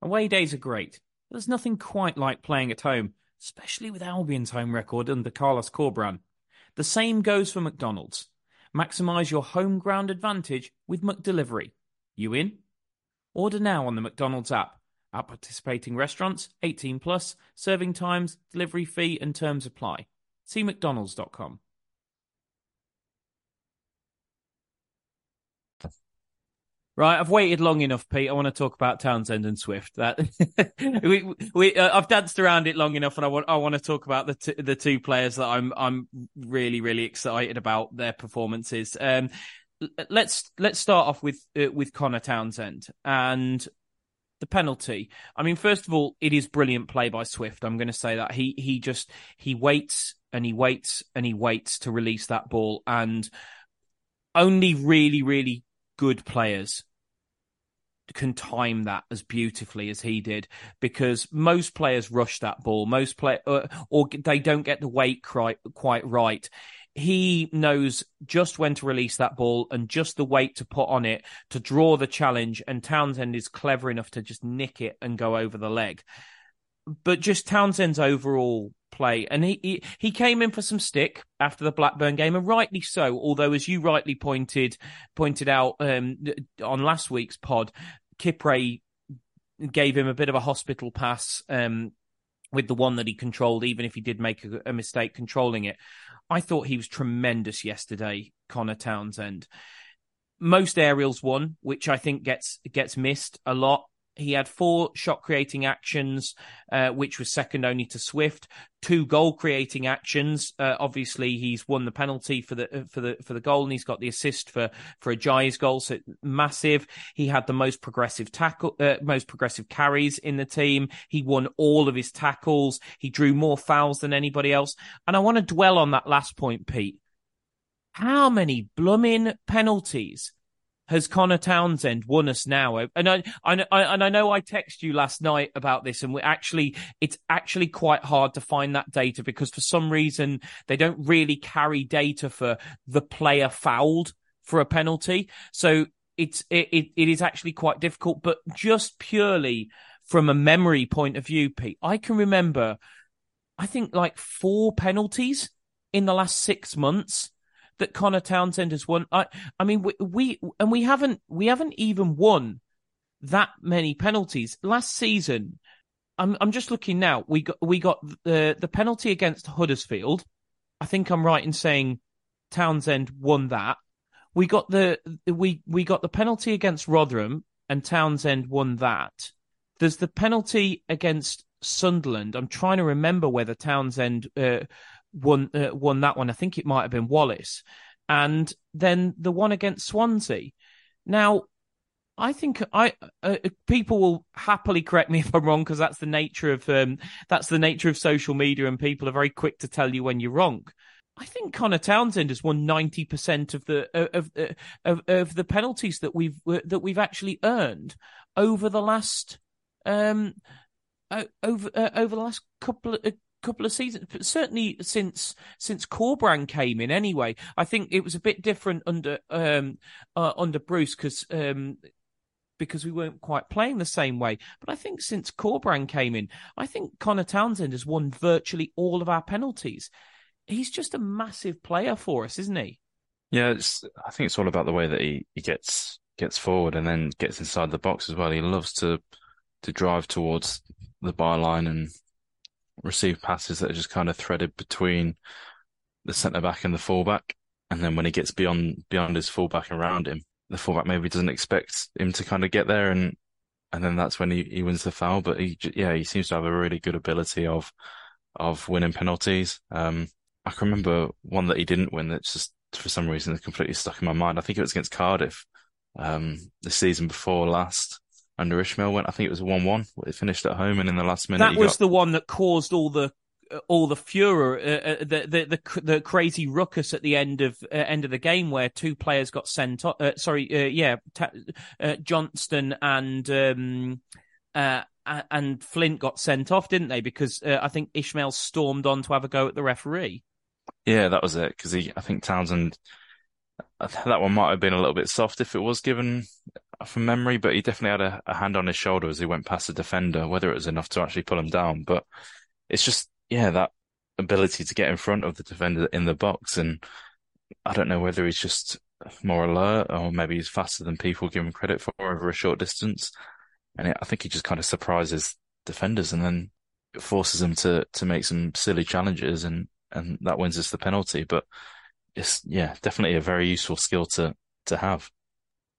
Away days are great. but There's nothing quite like playing at home, especially with Albion's home record under Carlos Corberán. The same goes for McDonald's. Maximise your home ground advantage with McDelivery. You in? Order now on the McDonald's app. At participating restaurants, 18 plus, serving times, delivery fee and terms apply. See mcdonalds.com. Right, I've waited long enough, Pete. I want to talk about Townsend and Swift. That [laughs] we, we, uh, I've danced around it long enough, and I want, I want to talk about the t- the two players that I'm, I'm really, really excited about their performances. Um, let's let's start off with uh, with Conor Townsend and the penalty. I mean, first of all, it is brilliant play by Swift. I'm going to say that he he just he waits and he waits and he waits to release that ball, and only really, really good players can time that as beautifully as he did because most players rush that ball. Most play uh, or they don't get the weight quite quite right. He knows just when to release that ball and just the weight to put on it to draw the challenge and Townsend is clever enough to just nick it and go over the leg but just Townsend's overall play. And he, he, he came in for some stick after the Blackburn game, and rightly so. Although, as you rightly pointed pointed out um, on last week's pod, Kipre gave him a bit of a hospital pass um, with the one that he controlled, even if he did make a, a mistake controlling it. I thought he was tremendous yesterday, Conor Townsend. Most aerials won, which I think gets gets missed a lot. He had four shot creating actions, uh, which was second only to Swift. Two goal creating actions. Uh, obviously, he's won the penalty for the uh, for the for the goal, and he's got the assist for for Ajayi's goal. So massive. He had the most progressive tackle, uh, most progressive carries in the team. He won all of his tackles. He drew more fouls than anybody else. And I want to dwell on that last point, Pete. How many blooming penalties? Has Conor Townsend won us now? Uh, and I, I, I, and I know I texted you last night about this, and we actually, it's actually quite hard to find that data because for some reason they don't really carry data for the player fouled for a penalty. So it's, it, it, it is actually quite difficult, but just purely from a memory point of view, Pete, I can remember, I think like four penalties in the last six months that Conor Townsend has won. I, I mean, we, we, and we haven't, we haven't even won that many penalties last season. I'm, I'm just looking now. We got, we got the, the penalty against Huddersfield. I think I'm right in saying Townsend won that. We got the, we, we got the penalty against Rotherham and Townsend won that. There's the penalty against Sunderland. I'm trying to remember whether Townsend, uh, won uh, won that one. I think it might have been Wallace, and then the one against Swansea. Now, I think I uh, people will happily correct me [laughs] if I'm wrong because that's the nature of um, that's the nature of social media, and people are very quick to tell you when you're wrong. I think Conor Townsend has won ninety percent of the of, uh, of of the penalties that we've uh, that we've actually earned over the last um over uh, over the last couple of, couple of seasons, but certainly since since Corberán came in. Anyway, I think it was a bit different under um uh, under Bruce because um because we weren't quite playing the same way. But I think since Corberán came in, I think Conor Townsend has won virtually all of our penalties. He's just a massive player for us, isn't he? Yeah, I think it's all about the way that he, he gets gets forward and then gets inside the box as well. He loves to to drive towards the byline and receive passes that are just kind of threaded between the centre back and the fullback. And then when he gets beyond beyond his fullback around him, the fullback maybe doesn't expect him to kind of get there, and and then that's when he, he wins the foul. But he yeah he seems to have a really good ability of of winning penalties. Um, I can remember one that he didn't win that just for some reason completely stuck in my mind. I think it was against Cardiff um, the season before last under Ismaël went. I think it was one-one. It finished at home, and in the last minute, that was got... the one that caused all the uh, all the furor, uh, uh, the, the the the crazy ruckus at the end of uh, end of the game where two players got sent off. Uh, sorry, uh, yeah, Johnston and um, and Flint got sent off, didn't they? Because I think Ismaël stormed on to have a go at the referee. Yeah, that was it. Because he, I think Townsend, that one might have been a little bit soft if it was given from memory, but he definitely had a, a, hand on his shoulder as he went past the defender, whether it was enough to actually pull him down. But it's just, yeah, that ability to get in front of the defender in the box. And I don't know whether he's just more alert or maybe he's faster than people give him credit for over a short distance. And it, I think he just kind of surprises defenders and then forces them to, to make some silly challenges and, and that wins us the penalty. But it's, yeah, definitely a very useful skill to, to have.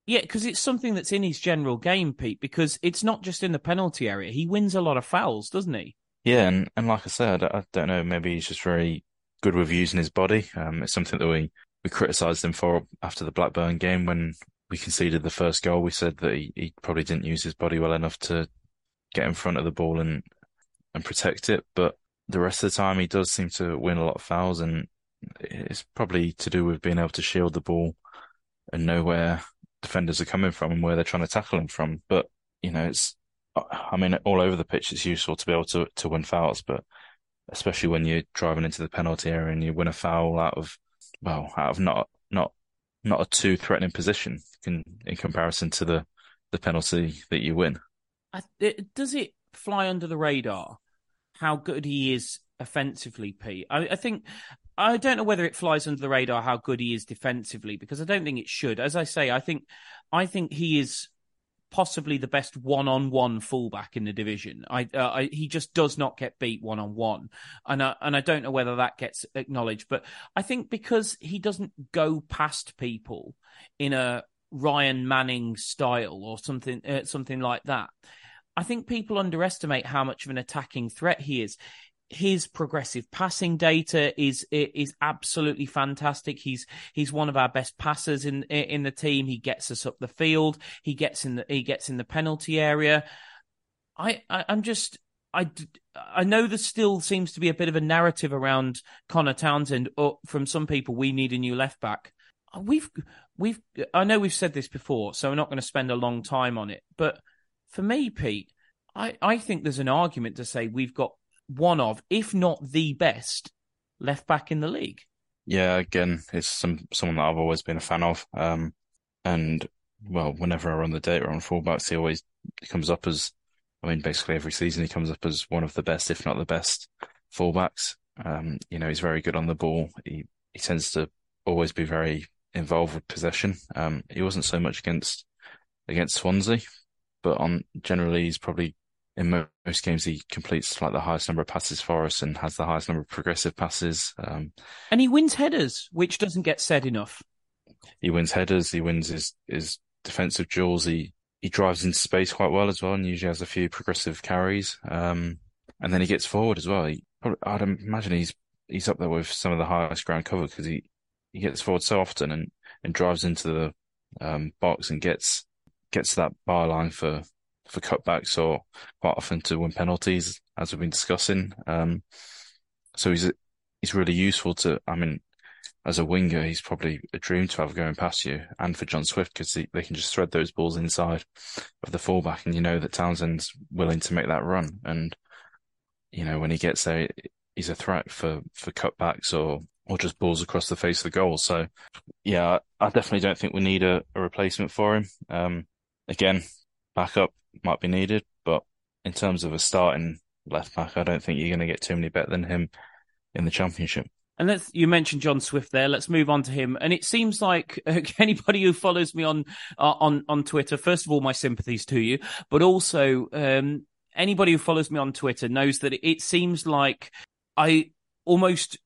Yeah, because it's something that's in his general game, Pete. Because it's not just in the penalty area; he wins a lot of fouls, doesn't he? Yeah, and, and like I said, I don't know. Maybe he's just very good with using his body. Um, it's something that we we criticised him for after the Blackburn game when we conceded the first goal. We said that he, he probably didn't use his body well enough to get in front of the ball and and protect it. But the rest of the time, he does seem to win a lot of fouls, and it's probably to do with being able to shield the ball and know where defenders are coming from and where they're trying to tackle them from. But you know, it's I mean, all over the pitch, it's useful to be able to to win fouls, but especially when you're driving into the penalty area and you win a foul out of well, out of not not not a too threatening position in in comparison to the the penalty that you win. Does it fly under the radar how good he is offensively, Pete? I, I think I don't know whether it flies under the radar how good he is defensively because I don't think it should. As I say, I think I think he is possibly the best one-on-one fullback in the division. I, uh, I he just does not get beat one-on-one, and I, and I don't know whether that gets acknowledged. But I think because he doesn't go past people in a Ryan Manning style or something uh, something like that. I think people underestimate how much of an attacking threat he is his progressive passing data is is absolutely fantastic. He's he's one of our best passers in in the team. He gets us up the field. He gets in the he gets in the penalty area. I, I am just I I know there still seems to be a bit of a narrative around Conor Townsend or from some people. We need a new left back. Uh, we've we've I know we've said this before, so we're not going to spend a long time on it. But for me, Pete, I I think there's an argument to say we've got one of, if not the best, left back in the league. Yeah, again, it's some someone that I've always been a fan of. Um, and well, whenever I run the data on fullbacks, he always comes up as, I mean, basically every season he comes up as one of the best, if not the best, fullbacks. Um, you know, he's very good on the ball. He he tends to always be very involved with possession. Um, he wasn't so much against against Swansea, but on generally he's probably in most games he completes like the highest number of passes for us and has the highest number of progressive passes. Um, and he wins headers, which doesn't get said enough. He wins headers. He wins his his defensive duels. He he drives into space quite well as well, and usually has a few progressive carries. Um, and then he gets forward as well. He, I'd imagine he's he's up there with some of the highest ground cover because he he gets forward so often and and drives into the um, box and gets gets that byline for for cutbacks or quite often to win penalties, as we've been discussing. Um, so he's he's really useful to. I mean, as a winger, he's probably a dream to have going past you, and for John Swift because they can just thread those balls inside of the fullback, and you know that Townsend's willing to make that run, and you know when he gets there, he's a threat for for cutbacks or or just balls across the face of the goal. So, yeah, I definitely don't think we need a, a replacement for him. Um, again, backup might be needed, but in terms of a starting left back, I don't think you're going to get too many better than him in the championship. And let's, you mentioned John Swift there. Let's move on to him. And it seems like [laughs] uh, anybody who follows me on uh, on on Twitter, first of all, my sympathies to you, but also um, anybody who follows me on Twitter knows that it seems like I almost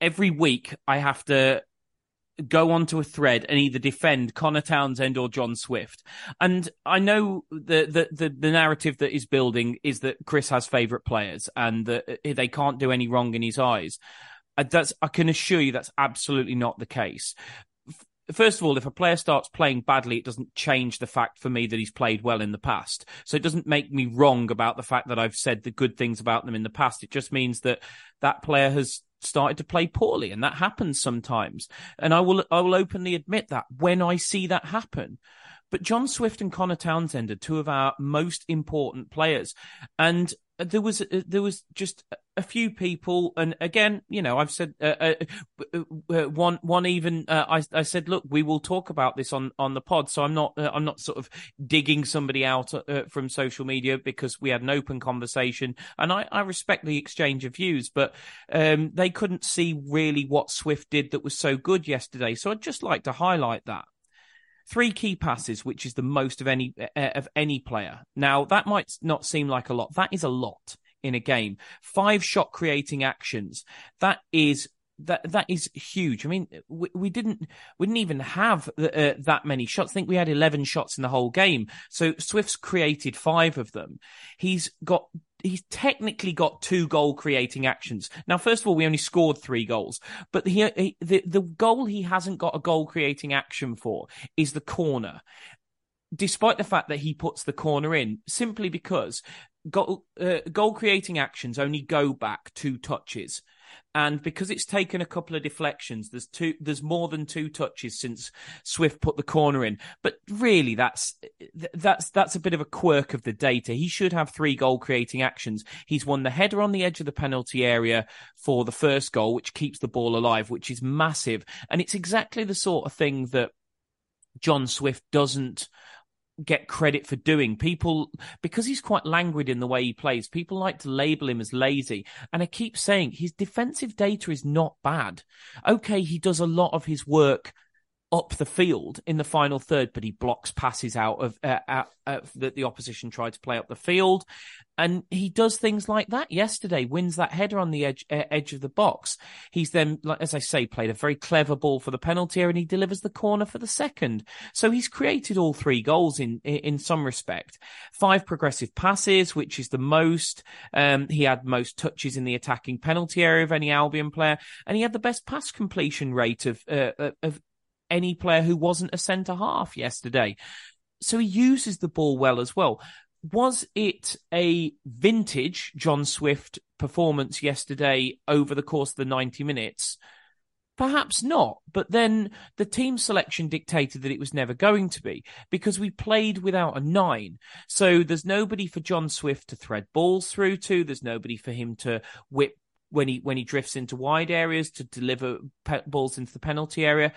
every week I have to go onto a thread and either defend Conor Townsend or John Swift. And I know the, the, the, the, narrative that is building is that Chris has favourite players and that uh, they can't do any wrong in his eyes. Uh, that's, I can assure you that's absolutely not the case. First of all, if a player starts playing badly, it doesn't change the fact for me that he's played well in the past. So it doesn't make me wrong about the fact that I've said the good things about them in the past. It just means that that player has started to play poorly and that happens sometimes. And I will, I will openly admit that when I see that happen. But John Swift and Conor Townsend are two of our most important players. And there was uh, there was just a few people, and again, you know, I've said uh, uh, uh, uh one one even uh, I I said, look, we will talk about this on on the pod. So I'm not I'm not sort of digging somebody out from social media because we had an open conversation, and I I respect the exchange of views, but um, they couldn't see really what Swift did that was so good yesterday. So I'd just like to highlight that three key passes, which is the most of any uh, of any player. Now that might not seem like a lot. That is a lot in a game. Five shot creating actions. That is that that is huge. I mean, we, we didn't we didn't even have uh, that many shots. I think we had eleven shots in the whole game. So Swift's created five of them. He's got he's technically got two goal creating actions. Now, first of all, we only scored three goals, but he, he, the the goal he hasn't got a goal creating action for is the corner. Despite the fact that he puts the corner in, simply because goal uh, goal creating actions only go back two touches and because it's taken a couple of deflections there's two there's more than two touches since swift put the corner in. But really that's that's that's a bit of a quirk of the data. He should have three goal creating actions. He's won the header on the edge of the penalty area for the first goal which keeps the ball alive which is massive. And it's exactly the sort of thing that John Swift doesn't get credit for doing. People, because he's quite languid in the way he plays, people like to label him as lazy. And I keep saying his defensive data is not bad. Okay, he does a lot of his work up the field in the final third, but he blocks passes out of uh, uh, that the opposition tried to play up the field, and he does things like that. Yesterday, wins that header on the edge uh, edge of the box. He's then, as I say, played a very clever ball for the penalty area, and he delivers the corner for the second. So he's created all three goals in in some respect. Five progressive passes, which is the most. Um, he had most touches in the attacking penalty area of any Albion player, and he had the best pass completion rate of uh, of any player who wasn't a centre half yesterday. So he uses the ball well as well. Was it a vintage John Swift performance yesterday over the course of the 90 minutes? Perhaps not, but then the team selection dictated that it was never going to be because we played without a nine. So there's nobody for John Swift to thread balls through to. There's nobody for him to whip when he when he drifts into wide areas to deliver pe- balls into the penalty area.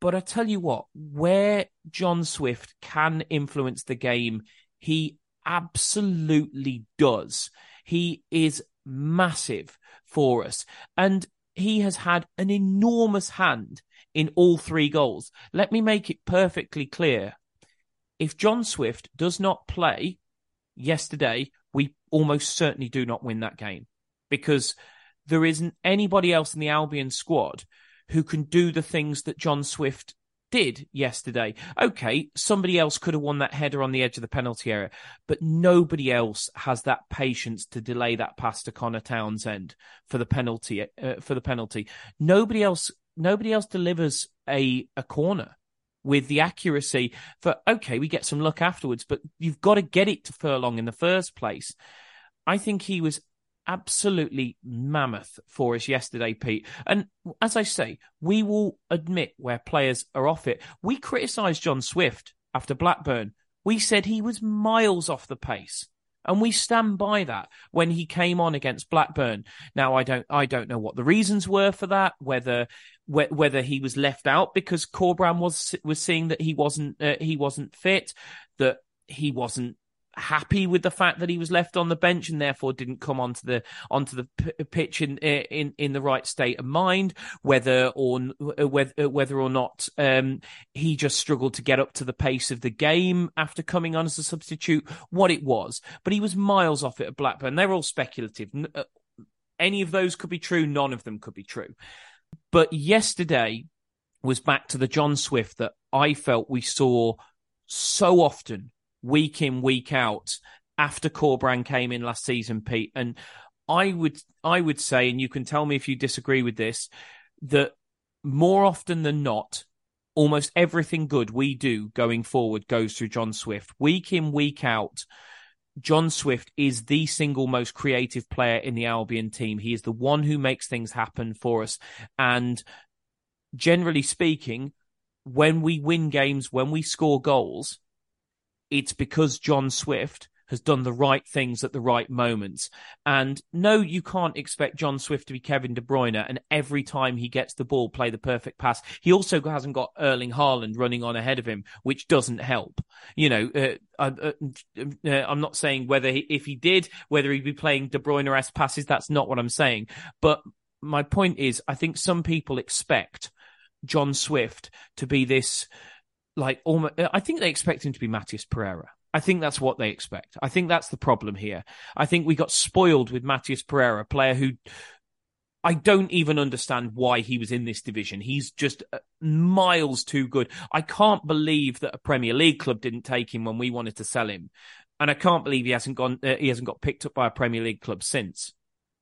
But I tell you what, where John Swift can influence the game, he absolutely does. He is massive for us. And he has had an enormous hand in all three goals. Let me make it perfectly clear. If John Swift does not play yesterday, we almost certainly do not win that game because there isn't anybody else in the Albion squad who can do the things that John Swift did yesterday. Okay, somebody else could have won that header on the edge of the penalty area, but nobody else has that patience to delay that pass to Conor Townsend for the penalty. Uh, for the penalty, nobody else. Nobody else delivers a a corner with the accuracy for okay, we get some luck afterwards, but you've got to get it to Furlong in the first place. I think he was absolutely mammoth for us yesterday, Pete. And as I say, we will admit where players are off it. We criticised John Swift after Blackburn. We said he was miles off the pace. And we stand by that when he came on against Blackburn. Now, I don't, I don't know what the reasons were for that. Whether, whether he was left out because Corberán was was seeing that he wasn't, uh, he wasn't fit, that he wasn't happy with the fact that he was left on the bench and therefore didn't come onto the onto the p- pitch in in in the right state of mind whether or whether whether or not um, he just struggled to get up to the pace of the game after coming on as a substitute what it was. But he was miles off it at Blackburn. They're all speculative. Uh, any of those could be true. None of them could be true. But yesterday was back to the John Swift that I felt we saw so often week in, week out after Corberán came in last season, Pete. And I would I would say, and you can tell me if you disagree with this, that more often than not, almost everything good we do going forward goes through John Swift. Week in, week out. John Swift is the single most creative player in the Albion team. He is the one who makes things happen for us. And generally speaking, when we win games, when we score goals, it's because John Swift has done the right things at the right moments. And no, you can't expect John Swift to be Kevin De Bruyne and every time he gets the ball, play the perfect pass. He also hasn't got Erling Haaland running on ahead of him, which doesn't help. You know, uh, uh, uh, I'm not saying whether he, if he did, whether he'd be playing De Bruyne-esque passes. That's not what I'm saying. But my point is, I think some people expect John Swift to be this like almost, I think they expect him to be Matheus Pereira. I think that's what they expect. I think that's the problem here. I think we got spoiled with Matheus Pereira, player who I don't even understand why he was in this division. He's just uh, miles too good. I can't believe that a Premier League club didn't take him when we wanted to sell him, and I can't believe he hasn't gone. Uh, he hasn't got picked up by a Premier League club since.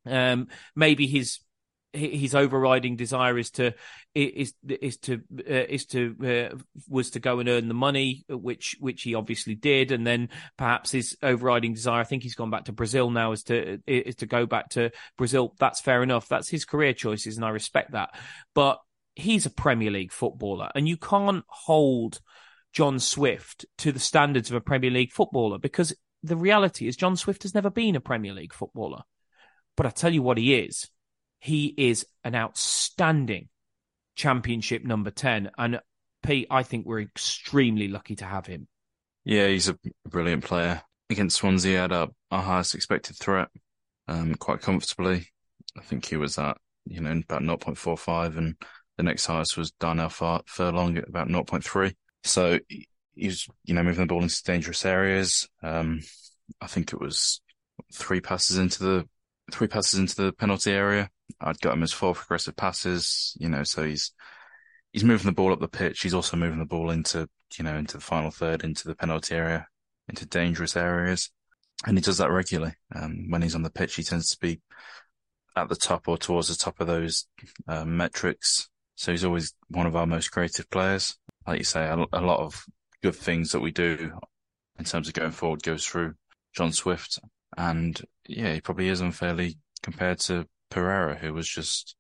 Um, maybe his his overriding desire is to is is to uh, is to uh, was to go and earn the money, which which he obviously did, and then perhaps his overriding desire. I think he's gone back to Brazil now. Is to is to go back to Brazil. That's fair enough. That's his career choices, and I respect that. But he's a Premier League footballer, and you can't hold John Swift to the standards of a Premier League footballer because the reality is John Swift has never been a Premier League footballer. But I tell you what he is he is an outstanding championship number 10. And Pete, I think we're extremely lucky to have him. Yeah, he's a brilliant player. Against Swansea, he had our, our highest expected threat um, quite comfortably. I think he was at, you know, about 0.45 and the next highest was Darnell Furlong at about 0.3. So he was, you know, moving the ball into dangerous areas. Um, I think it was three passes into the three passes into the penalty area. I'd got him as four progressive passes, you know, so he's he's moving the ball up the pitch. He's also moving the ball into, you know, into the final third, into the penalty area, into dangerous areas. And he does that regularly. Um, when he's on the pitch, he tends to be at the top or towards the top of those uh, metrics. So he's always one of our most creative players. Like you say, a, a lot of good things that we do in terms of going forward goes through John Swift. And yeah, he probably is unfairly compared to Pereira, who was just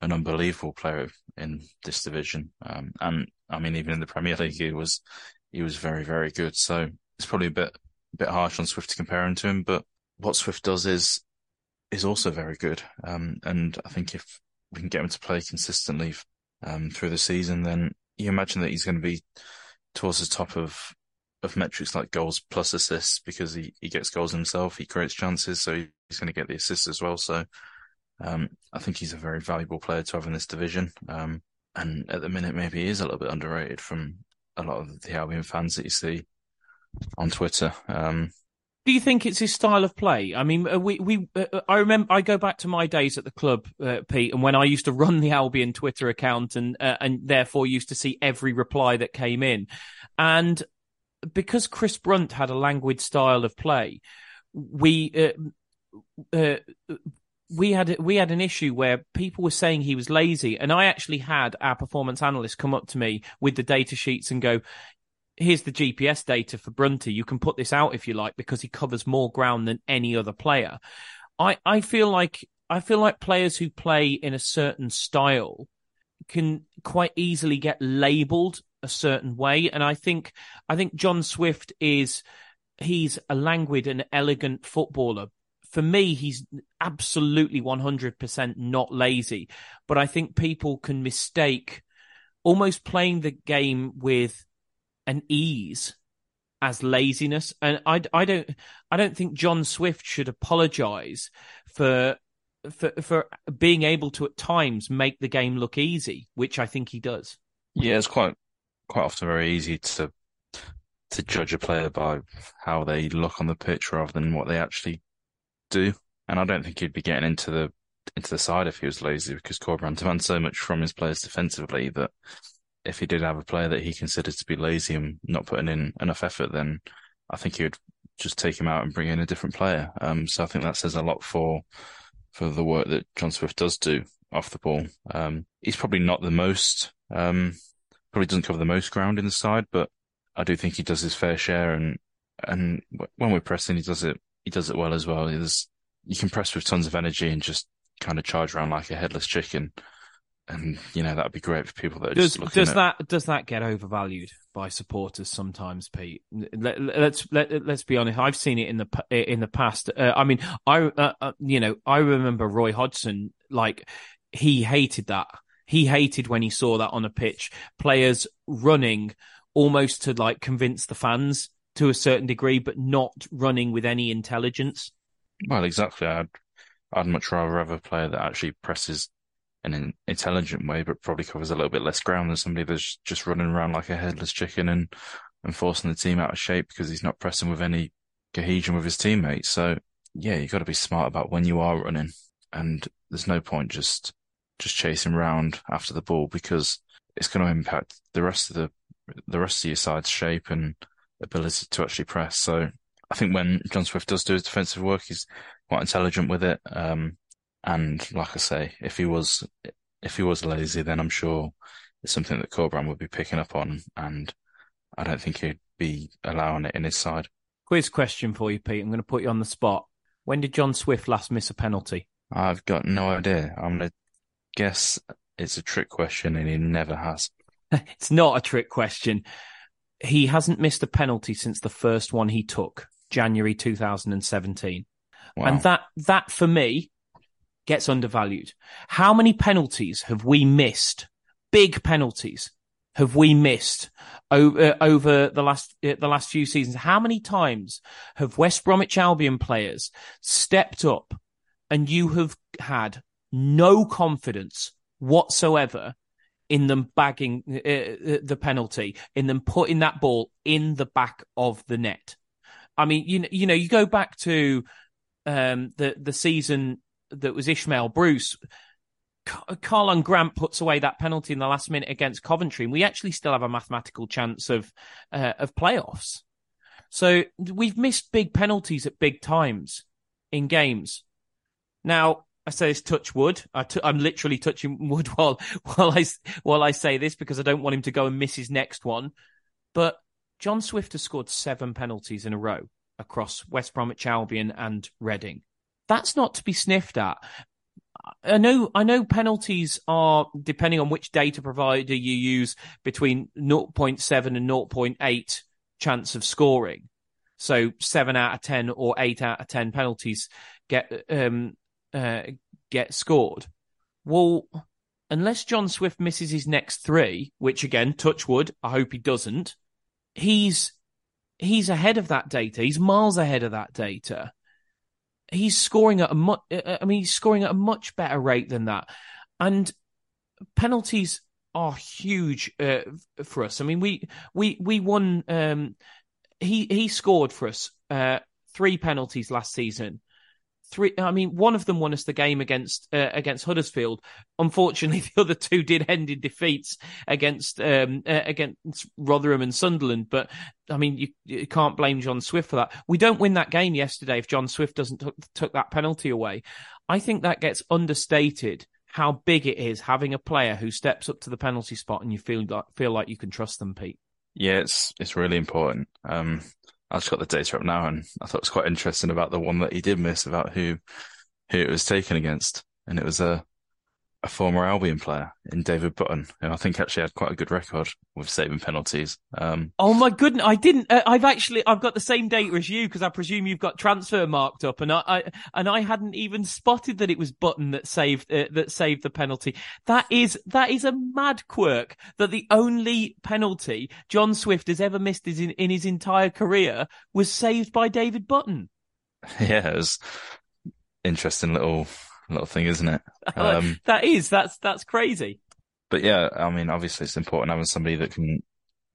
an unbelievable player in this division. Um, and I mean, even in the Premier League, he was he was very very good. So it's probably a bit a bit harsh on Swift to compare him to him, but what Swift does is is also very good. Um, and I think if we can get him to play consistently um, through the season, then you imagine that he's going to be towards the top of of metrics like goals plus assists because he, he gets goals himself, he creates chances, so he's going to get the assists as well. So Um, I think he's a very valuable player to have in this division. Um, and at the minute, maybe he is a little bit underrated from a lot of the Albion fans that you see on Twitter. Um, do you think it's his style of play? I mean, uh, we we uh, uh, I remember I go back to my days at the club, uh, Pete, and when I used to run the Albion Twitter account, and uh, and therefore used to see every reply that came in, and because Chris Brunt had a languid style of play, we uh, we had we had an issue where people were saying he was lazy, and I actually had our performance analyst come up to me with the data sheets and go, "Here's the GPS data for Brunty. You can put this out if you like because he covers more ground than any other player." I I feel like I feel like players who play in a certain style can quite easily get labelled a certain way, and I think I think John Swift is he's a languid and elegant footballer, for me, he's absolutely 100% not lazy. But I think people can mistake almost playing the game with an ease as laziness. And I, I don't, I don't think John Swift should apologize for, for, for being able to at times make the game look easy, which I think he does. Yeah, it's quite, quite often very easy to, to judge a player by how they look on the pitch rather than what they actually do. And I don't think he'd be getting into the into the side if he was lazy because Corberán demands so much from his players defensively that if he did have a player that he considered to be lazy and not putting in enough effort, then I think he would just take him out and bring in a different player. Um, so I think that says a lot for for the work that John Swift does do off the ball. Um, he's probably not the most, um, probably doesn't cover the most ground in the side, but I do think he does his fair share. And and when we're pressing, he does it he does it well as well. There's, you can press with tons of energy and just kind of charge around like a headless chicken. And, you know, that'd be great for people that does, does at... that, does that get overvalued by supporters sometimes, Pete? Let, us let's, let, let's be honest. I've seen it in the, in the past. Uh, I mean, I, uh, uh, you know, I remember Roy Hodgson, like he hated that. He hated when he saw that on a pitch, players running almost to like convince the fans to a certain degree, but not running with any intelligence. Well, exactly. I'd I'd much rather have a player that actually presses in an intelligent way, but probably covers a little bit less ground than somebody that's just running around like a headless chicken and and forcing the team out of shape because he's not pressing with any cohesion with his teammates. So yeah, you've got to be smart about when you are running, and there's no point just just chasing around after the ball because it's going to impact the rest of the the rest of your side's shape and ability to actually press. So I think when John Swift does do his defensive work, he's quite intelligent with it. Um, and like I say, if he was, if he was lazy, then I'm sure it's something that Corberán would be picking up on. And I don't think he'd be allowing it in his side. Quiz question for you, Pete. I'm going to put you on the spot. When did John Swift last miss a penalty? I've got no idea. I'm going to guess it's a trick question and he never has. [laughs] it's not a trick question he hasn't missed a penalty since the first one he took, January 2017. Wow. And that, that for me gets undervalued. How many penalties have we missed? Big penalties have we missed over, uh, over the last, uh, the last few seasons? How many times have West Bromwich Albion players stepped up and you have had no confidence whatsoever in them bagging uh, uh, the penalty, in them putting that ball in the back of the net. I mean, you you know, you go back to um, the the season that was Ismaël Bruce. Karlan Grant puts away that penalty in the last minute against Coventry, and we actually still have a mathematical chance of uh, of playoffs. So we've missed big penalties at big times in games. Now, I say this touch wood. i t- I'm literally touching [laughs] wood while while I while I say this because I don't want him to go and miss his next one. But John Swift has scored seven penalties in a row across West Bromwich Albion and Reading. That's not to be sniffed at. I know I know penalties are depending on which data provider you use between 0.7 and 0.8 chance of scoring. So seven out of ten or eight out of ten penalties get um, uh, get scored. Well, unless John Swift misses his next three, which again, touch wood, I hope he doesn't. He's he's ahead of that data. He's miles ahead of that data. he's scoring at a much. I mean, he's scoring at a much better rate than that, and penalties are huge uh, for us. I mean, we we we won. Um, he he scored for us uh, three penalties last season. Three. I mean, one of them won us the game against uh, against Huddersfield. Unfortunately, [laughs] the other two did end in defeats against um, uh, against Rotherham and Sunderland. But I mean, you, you, can't blame John Swift for that. We don't win that game yesterday if John Swift doesn't t- took that penalty away. I think that gets understated how big it is having a player who steps up to the penalty spot and you feel like feel like you can trust them, Pete. Yeah, it's it's really important. Um, I just got the data up now, and I thought it was quite interesting about the one that he did miss about who who it was taken against, and it was a a former Albion player in David Button, who I think actually had quite a good record with saving penalties. Um, oh my goodness, I didn't. Uh, I've actually I've got the same data as you because I presume you've got Transfermarkt up, and I, I, and I hadn't even spotted that it was Button that saved uh, that saved the penalty. That is that is a mad quirk that the only penalty John Swift has ever missed is in, in his entire career was saved by David Button. [laughs] Yeah, it was interesting little little thing, isn't it? [laughs] Um, that is that's that's crazy. But yeah, I mean, obviously it's important having somebody that can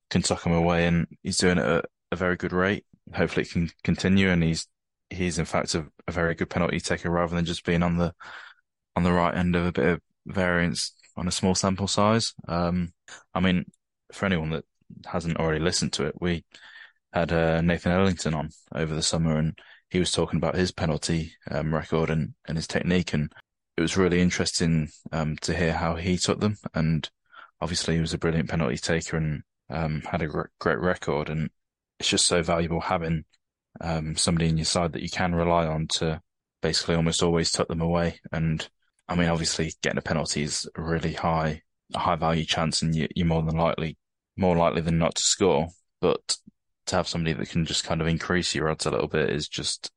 can tuck him away, and he's doing it at a very good rate. Hopefully, it can continue, and he's he's in fact a, a very good penalty taker rather than just being on the on the right end of a bit of variance on a small sample size. Um, I mean, for anyone that hasn't already listened to it, we had uh, Nathan Ellington on over the summer, and he was talking about his penalty um, record and, and his technique, and it was really interesting um, to hear how he took them. And obviously, he was a brilliant penalty taker and um, had a great record. And it's just so valuable having um, somebody in your side that you can rely on to basically almost always tuck them away. And I mean, obviously, getting a penalty is a really high, high value chance, and you, you're more than likely, more likely than not to score. But to have somebody that can just kind of increase your odds a little bit is just,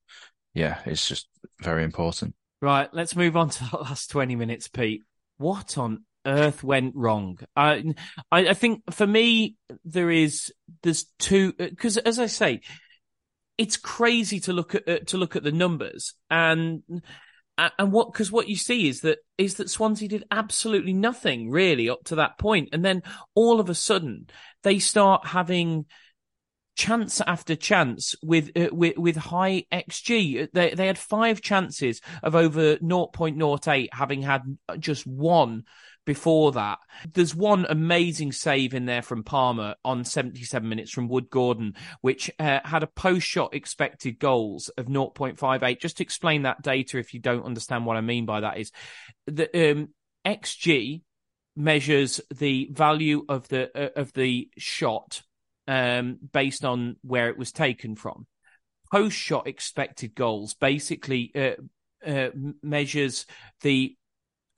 yeah, it's just very important. Right, let's move on to [laughs] the last 20 minutes, Pete. What on earth went wrong? I, I, I think for me, there is, there's two, because as I say, it's crazy to look at, uh, to look at the numbers and, and what because what you see is that is that Swansea did absolutely nothing really up to that point, and then all of a sudden they start having chance after chance with uh, with with high xG. They they had five chances of over 0.08, having had just one before that. There's one amazing save in there from Palmer on 77 minutes from Wood Gordon, which uh, had a post shot expected goals of 0.58. Just to explain that data, if you don't understand what I mean by that, is the um, xG measures the value of the uh, of the shot um, based on where it was taken from. Post shot expected goals basically uh, uh, measures the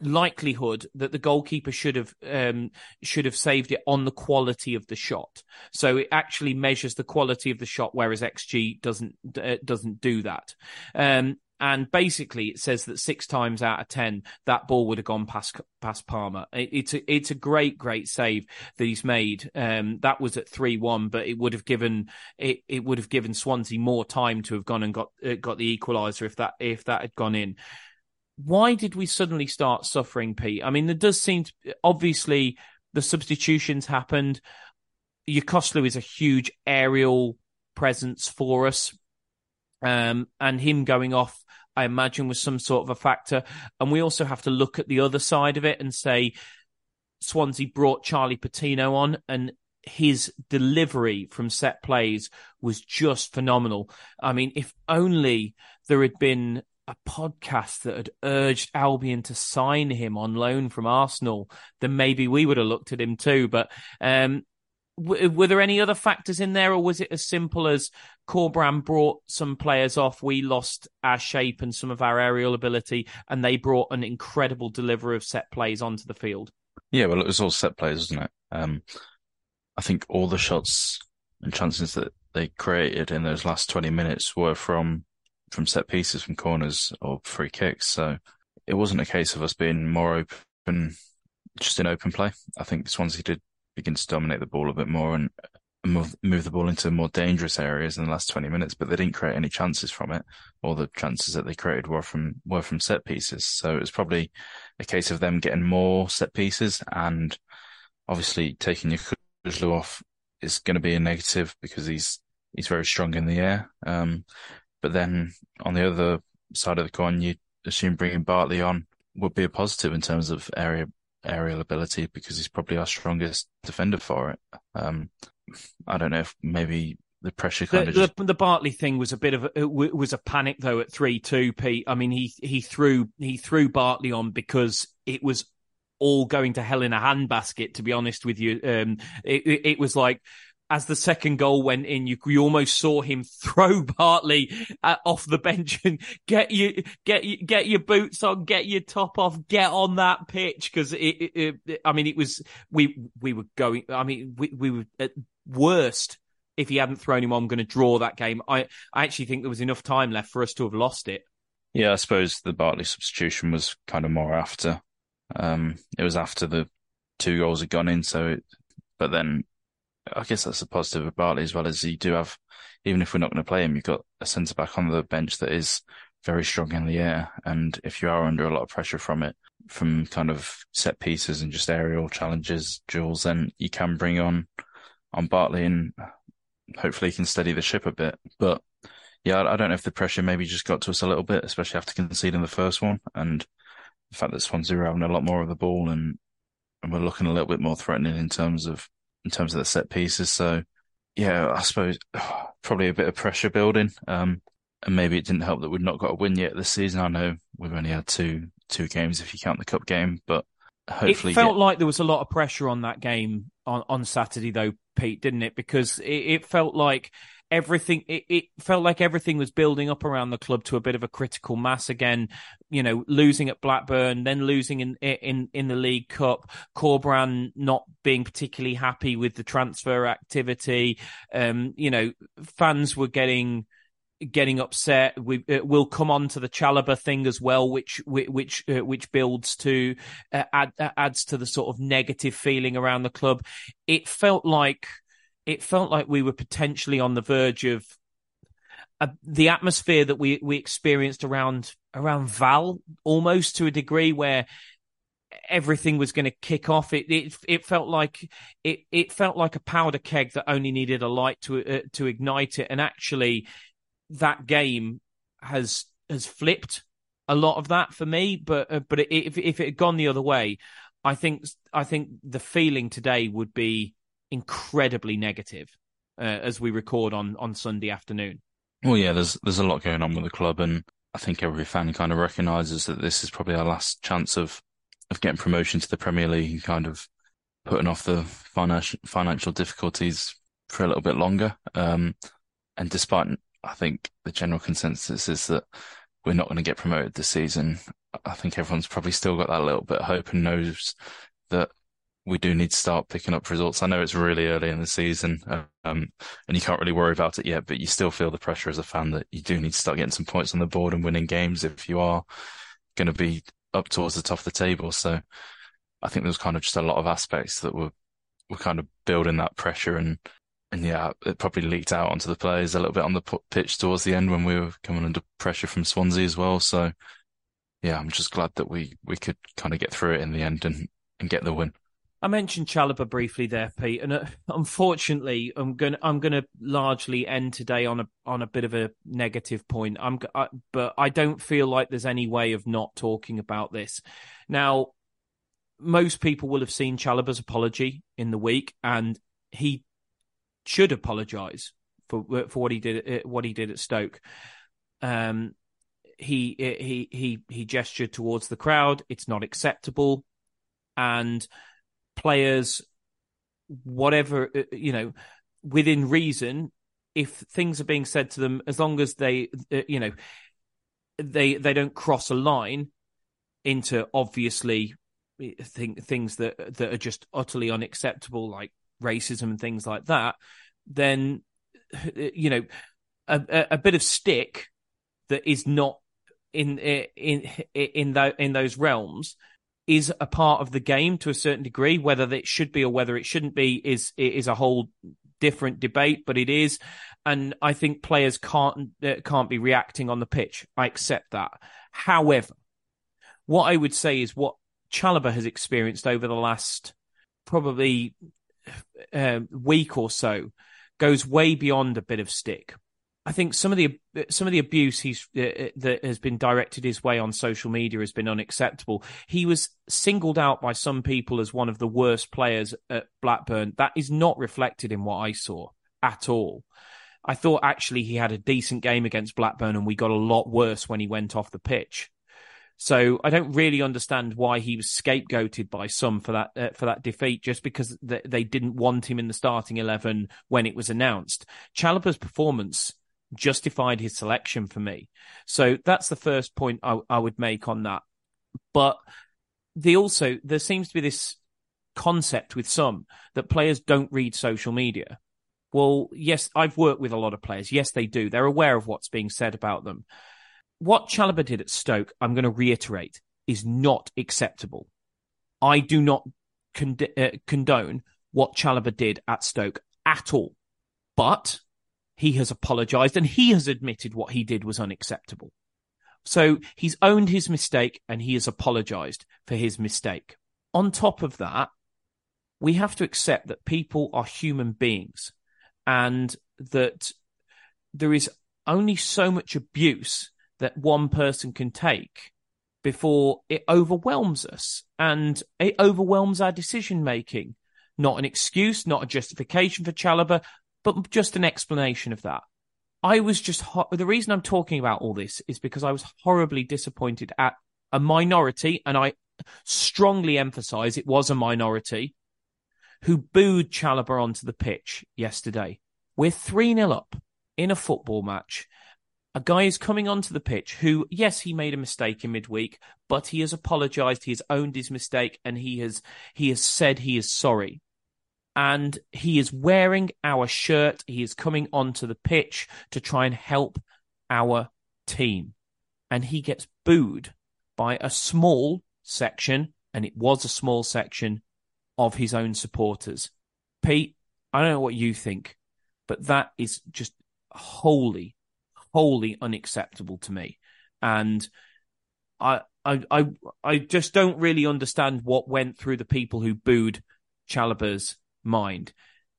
likelihood that the goalkeeper should have um, should have saved it on the quality of the shot. So it actually measures the quality of the shot, whereas XG doesn't uh, doesn't do that. Um, and basically, it says that six times out of ten, that ball would have gone past past Palmer. It, it's a, it's a great great save that he's made. Um, that was at three one, but it would have given it it would have given Swansea more time to have gone and got uh, got the equaliser if that if that had gone in. Why did we suddenly start suffering, Pete? I mean, there does seem to, obviously the substitutions happened. Yokuslu is a huge aerial presence for us. Um, and him going off I imagine was some sort of a factor. And we also have to look at the other side of it and say Swansea brought Charlie Patino on and his delivery from set plays was just phenomenal. I mean, if only there had been a podcast that had urged Albion to sign him on loan from Arsenal, then maybe we would have looked at him too. But um, w- were there any other factors in there, or was it as simple as Corberán brought some players off. We lost our shape and some of our aerial ability, and they brought an incredible delivery of set plays onto the field. Yeah, well, it was all set plays, wasn't it? Um, I think all the shots and chances that they created in those last 20 minutes were from from set pieces, from corners or free kicks. So it wasn't a case of us being more open, just in open play. I think Swansea did begin to dominate the ball a bit more, and move, move the ball into more dangerous areas in the last 20 minutes, but they didn't create any chances from it. All the chances that they created were from, were from set pieces. So it was probably a case of them getting more set pieces and obviously taking Yokuslu off is going to be a negative because he's, he's very strong in the air. Um, but then on the other side of the coin, you assume bringing Bartley on would be a positive in terms of area aerial ability because he's probably our strongest defender for it. Um, I don't know if maybe the pressure kind the, of just... the, the Bartley thing was a bit of a, was a panic though at three two. Pete, I mean he he threw he threw Bartley on because it was all going to hell in a handbasket. To be honest with you, um, it, it, it was like as the second goal went in, you, you almost saw him [laughs] throw Bartley uh, off the bench and get you, get you, get your boots on, get your top off, get on that pitch. Cause it, it, it, I mean, it was, we, we were going, I mean, we, we were at worst. If he hadn't thrown him on, going to draw that game. I, I actually think there was enough time left for us to have lost it. Yeah, I suppose the Bartley substitution was kind of more after. Um, it was after the two goals had gone in. So, it, but then I guess that's a positive of Bartley as well as you do have, even if we're not going to play him, you've got a centre back on the bench that is very strong in the air. And if you are under a lot of pressure from it, from kind of set pieces and just aerial challenges, Jules, then you can bring on, on Bartley and hopefully he can steady the ship a bit. But yeah, I don't know if the pressure maybe just got to us a little bit, especially after conceding the first one. And the fact that Swansea were having a lot more of the ball and, and we're looking a little bit more threatening in terms of in terms of the set pieces. So yeah, I suppose [sighs] probably a bit of pressure building. Um, and maybe it didn't help that we've not got a win yet this season. I know we've only had two two games if you count the cup game, but hopefully it felt get... like there was a lot of pressure on that game on on Saturday though, Pete, didn't it? Because it, it felt like everything it, it, felt like everything was building up around the club to a bit of a critical mass again you know losing at blackburn then losing in in in the league cup corberan not being particularly happy with the transfer activity um you know fans were getting getting upset. We uh, will come on to the Chalobah thing as well, which which uh, which builds to uh, add, adds to the sort of negative feeling around the club. It felt like it felt like we were potentially on the verge of uh, the atmosphere that we we experienced around around Val, almost to a degree where everything was going to kick off. It it it felt like it it felt like a powder keg that only needed a light to uh, to ignite it, and actually, that game has has flipped a lot of that for me. But uh, but if if it had gone the other way, I think I think the feeling today would be incredibly negative uh, as we record on on Sunday afternoon. Well, yeah, there's there's a lot going on with the club, and I think every fan kind of recognises that this is probably our last chance of of getting promotion to the Premier League, and kind of putting off the financial financial difficulties for a little bit longer. Um, and despite, I think the general consensus is that we're not going to get promoted this season. I think everyone's probably still got that little bit of hope and knows that we do need to start picking up results. I know it's really early in the season, um, and you can't really worry about it yet, but you still feel the pressure as a fan that you do need to start getting some points on the board and winning games if you are going to be up towards the top of the table. So I think there's kind of just a lot of aspects that were, were kind of building that pressure and, and yeah, it probably leaked out onto the players a little bit on the pitch towards the end when we were coming under pressure from Swansea as well. So yeah, I'm just glad that we, we could kind of get through it in the end and, and get the win. I mentioned Chalobah briefly there, Pete, and uh, [laughs] unfortunately, I'm going I'm going to largely end today on a on a bit of a negative point. I'm, I, but I don't feel like there's any way of not talking about this. Now, most people will have seen Chalobah's apology in the week, and he should apologise for for what he did uh, what he did at Stoke. Um, he he he he gestured towards the crowd. It's not acceptable, and players, whatever, uh, you know, within reason, if things are being said to them, as long as they, uh, you know, they they don't cross a line into obviously think, things that that are just utterly unacceptable, like racism and things like that, then uh, you know, a, a bit of stick that is not in in in in, in those realms is a part of the game to a certain degree. Whether it should be or whether it shouldn't be is is a whole different debate, but it is, and I think players can't uh, can't be reacting on the pitch. I accept that. However, what I would say is what Chalobah has experienced over the last probably uh, week or so goes way beyond a bit of stick. I think some of the some of the abuse he's uh, uh, that has been directed his way on social media has been unacceptable. He was singled out by some people as one of the worst players at Blackburn. That is not reflected in what I saw at all. I thought actually he had a decent game against Blackburn, and we got a lot worse when he went off the pitch. So I don't really understand why he was scapegoated by some for that uh, for that defeat, just because th- they didn't want him in the starting eleven when it was announced. Chalobah's performance justified his selection for me. So that's the first point I, I would make on that. But the also there seems to be this concept with some that players don't read social media. Well, yes, I've worked with a lot of players. Yes, they do. They're aware of what's being said about them what Chalobah did at Stoke, I'm going to reiterate, is not acceptable. I do not cond- uh, condone what Chalobah did at Stoke at all. But he has apologized and he has admitted what he did was unacceptable. So he's owned his mistake and he has apologized for his mistake. On top of that, we have to accept that people are human beings and that there is only so much abuse that one person can take before it overwhelms us and it overwhelms our decision making. Not an excuse, not a justification for Chalobah, but just an explanation of that. I was just ho- the reason I'm talking about all this is because I was horribly disappointed at a minority, and I strongly emphasize it was a minority who booed Chalobah onto the pitch yesterday. We're 3 0 up in a football match a guy is coming onto the pitch who, yes, he made a mistake in midweek, but he has apologized, he has owned his mistake, and he has he has said he is sorry. And he is wearing our shirt. He is coming onto the pitch to try and help our team. And he gets booed by a small section, and it was a small section of his own supporters. Pete, I don't know what you think, but that is just wholly wholly unacceptable to me. And I, I, I, I just don't really understand what went through the people who booed Chalobah's mind.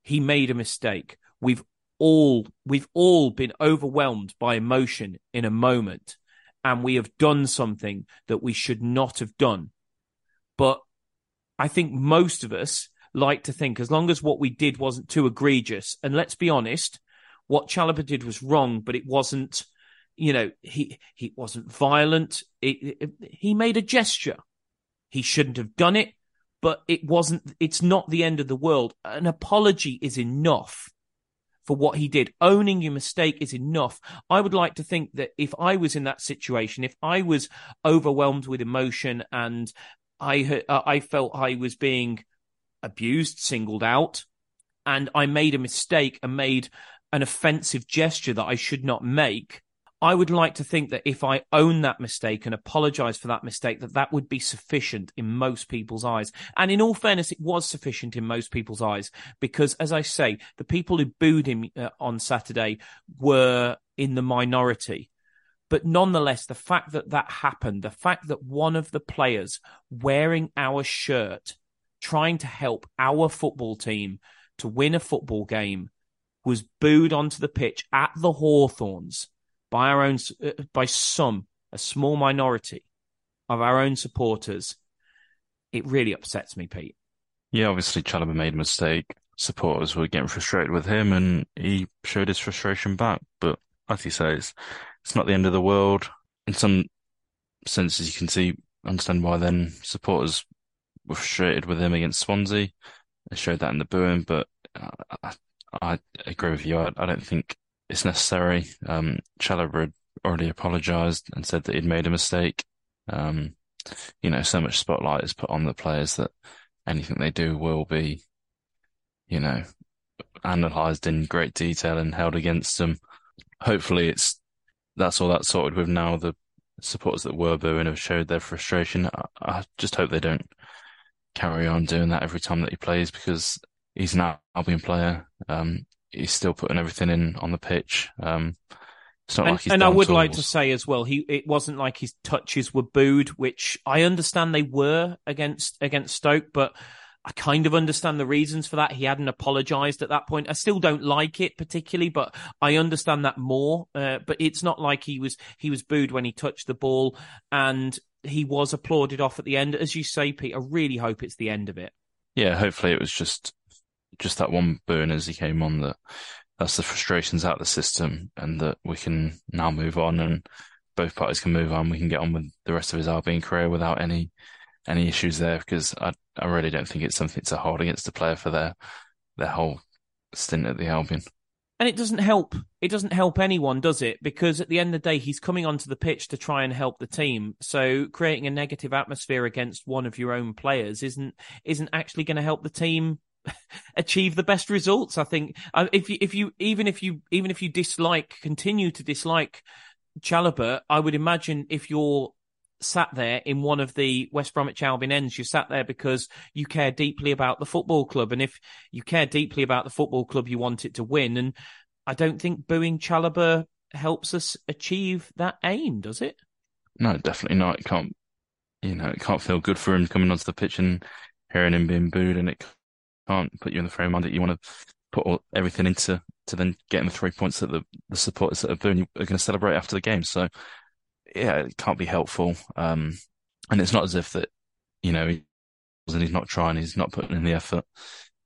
He made a mistake. We've all, we've all been overwhelmed by emotion in a moment and we have done something that we should not have done. But I think most of us like to think as long as what we did wasn't too egregious, and let's be honest, what Chalobah did was wrong, but it wasn't, you know, he he wasn't violent. It, it, he made a gesture. He shouldn't have done it, but it wasn't. It's not the end of the world. An apology is enough for what he did. Owning your mistake is enough. I would like to think that if I was in that situation, if I was overwhelmed with emotion and I uh, I felt I was being abused, singled out, and I made a mistake and made an offensive gesture that I should not make. I would like to think that if I own that mistake and apologize for that mistake, that that would be sufficient in most people's eyes. And in all fairness, it was sufficient in most people's eyes because, as I say, the people who booed him uh, on Saturday were in the minority. But nonetheless, the fact that that happened, the fact that one of the players wearing our shirt, trying to help our football team to win a football game, was booed onto the pitch at the Hawthorns by our own uh, by some a small minority of our own supporters, it really upsets me, Pete. Yeah, obviously Chalobah made a mistake. Supporters were getting frustrated with him, and he showed his frustration back. But as he says, it's not the end of the world. In some senses, you can see understand why then supporters were frustrated with him against Swansea. They showed that in the booing, but uh, I agree with you. I, I don't think it's necessary. Um, had already apologised and said that he'd made a mistake. Um, you know, so much spotlight is put on the players that anything they do will be, you know, analysed in great detail and held against them. Hopefully, it's that's all that's sorted with now. The supporters that were booing have showed their frustration. I, I just hope they don't carry on doing that every time that he plays because he's an Albion player. Um, he's still putting everything in on the pitch. Um, it's not and, like he's and I would tools. like to say as well, he it wasn't like his touches were booed, which I understand they were against against Stoke, but I kind of understand the reasons for that. He hadn't apologised at that point. I still don't like it particularly, but I understand that more. Uh, but it's not like he was he was booed when he touched the ball, and he was applauded off at the end. As you say, Pete, I really hope it's the end of it. Yeah, hopefully it was just just that one burn as he came on that that's the frustrations out of the system and that we can now move on and both parties can move on. We can get on with the rest of his Albion career without any any issues there because I I really don't think it's something to hold against the player for their their whole stint at the Albion. And it doesn't help. It doesn't help anyone, does it? Because at the end of the day, he's coming onto the pitch to try and help the team. So creating a negative atmosphere against one of your own players isn't isn't actually going to help the team [laughs] achieve the best results. I think uh, if you if you even if you even if you dislike continue to dislike Chalobah, I would imagine if you're sat there in one of the West Bromwich Albion ends, you sat there because you care deeply about the football club. And if you care deeply about the football club, you want it to win. And I don't think booing Chalobah helps us achieve that aim, does it? No, definitely not. It can't, you know, it can't feel good for him coming onto the pitch and hearing him being booed, and it can't put you in the frame mind that you want to put all, everything into to then getting the three points that the, the supporters are are going to celebrate after the game. So yeah, it can't be helpful. Um, and it's not as if that, you know, and he's not trying, he's not putting in the effort.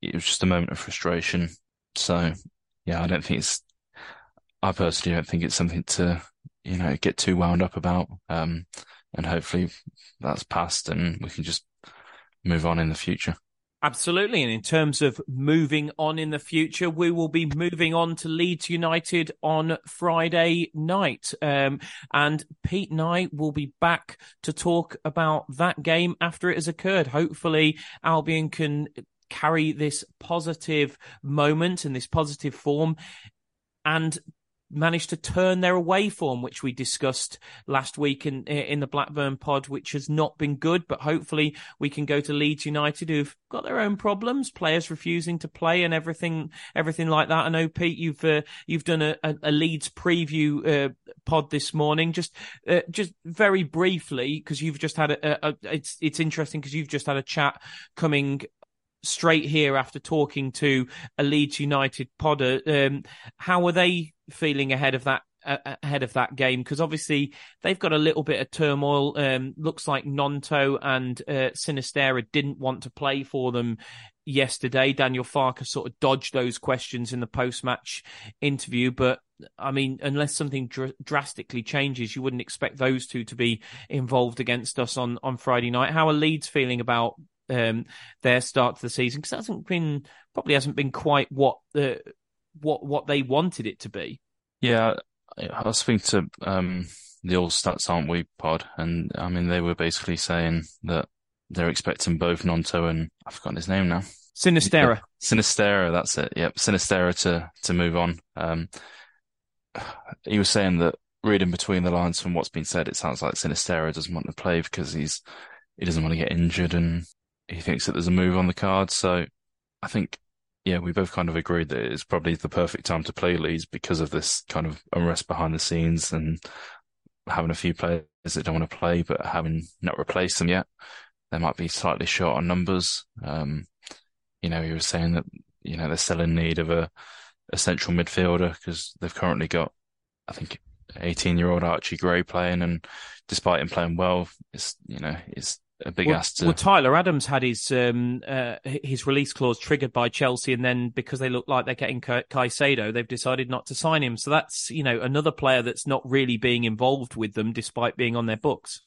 It was just a moment of frustration. So yeah, I don't think it's, I personally don't think it's something to, you know, get too wound up about. Um, and hopefully that's passed and we can just move on in the future. Absolutely. And in terms of moving on in the future, we will be moving on to Leeds United on Friday night. Um, and Pete and I will be back to talk about that game after it has occurred. Hopefully, Albion can carry this positive moment and this positive form and managed to turn their away form, which we discussed last week in in the Blackburn pod, which has not been good. But hopefully, we can go to Leeds United, who've got their own problems, players refusing to play, and everything everything like that. I know Pete, you've uh, you've done a, a, a Leeds preview uh, pod this morning. Just uh, just very briefly, because you've just had a, a, it's it's interesting because you've just had a chat coming straight here after talking to a Leeds United podder. Um, how are they feeling ahead of that? Uh, ahead of that game because obviously they've got a little bit of turmoil. Um, looks like Gnonto and uh, Sinisterra didn't want to play for them yesterday. Daniel Farke sort of dodged those questions in the post-match interview, but I mean, unless something dr- drastically changes, you wouldn't expect those two to be involved against us on on Friday night. How are Leeds feeling about um, their start to the season because hasn't been probably hasn't been quite what the what what they wanted it to be. Yeah, I was speaking to um, the All Stats Aren't We pod, and I mean they were basically saying that they're expecting both Gnonto and I've forgotten his name now. Sinisterra. Yeah, Sinisterra, that's it. Yep, Sinisterra to to move on. Um, he was saying that reading between the lines from what's been said, it sounds like Sinisterra doesn't want to play because he's he doesn't want to get injured and he thinks that there's a move on the card. So I think, yeah, we both kind of agreed that it's probably the perfect time to play Leeds because of this kind of unrest behind the scenes and having a few players that don't want to play, but having not replaced them yet. They might be slightly short on numbers. Um, you know, he was saying that, you know, they're still in need of a, a central midfielder because they've currently got, I think, 18 year old Archie Gray playing. And despite him playing well, it's, you know, it's a big well, ass to. Well, Tyler Adams had his um, uh, his release clause triggered by Chelsea, and then because they look like they're getting Caicedo, they've decided not to sign him. So that's you know another player that's not really being involved with them, despite being on their books.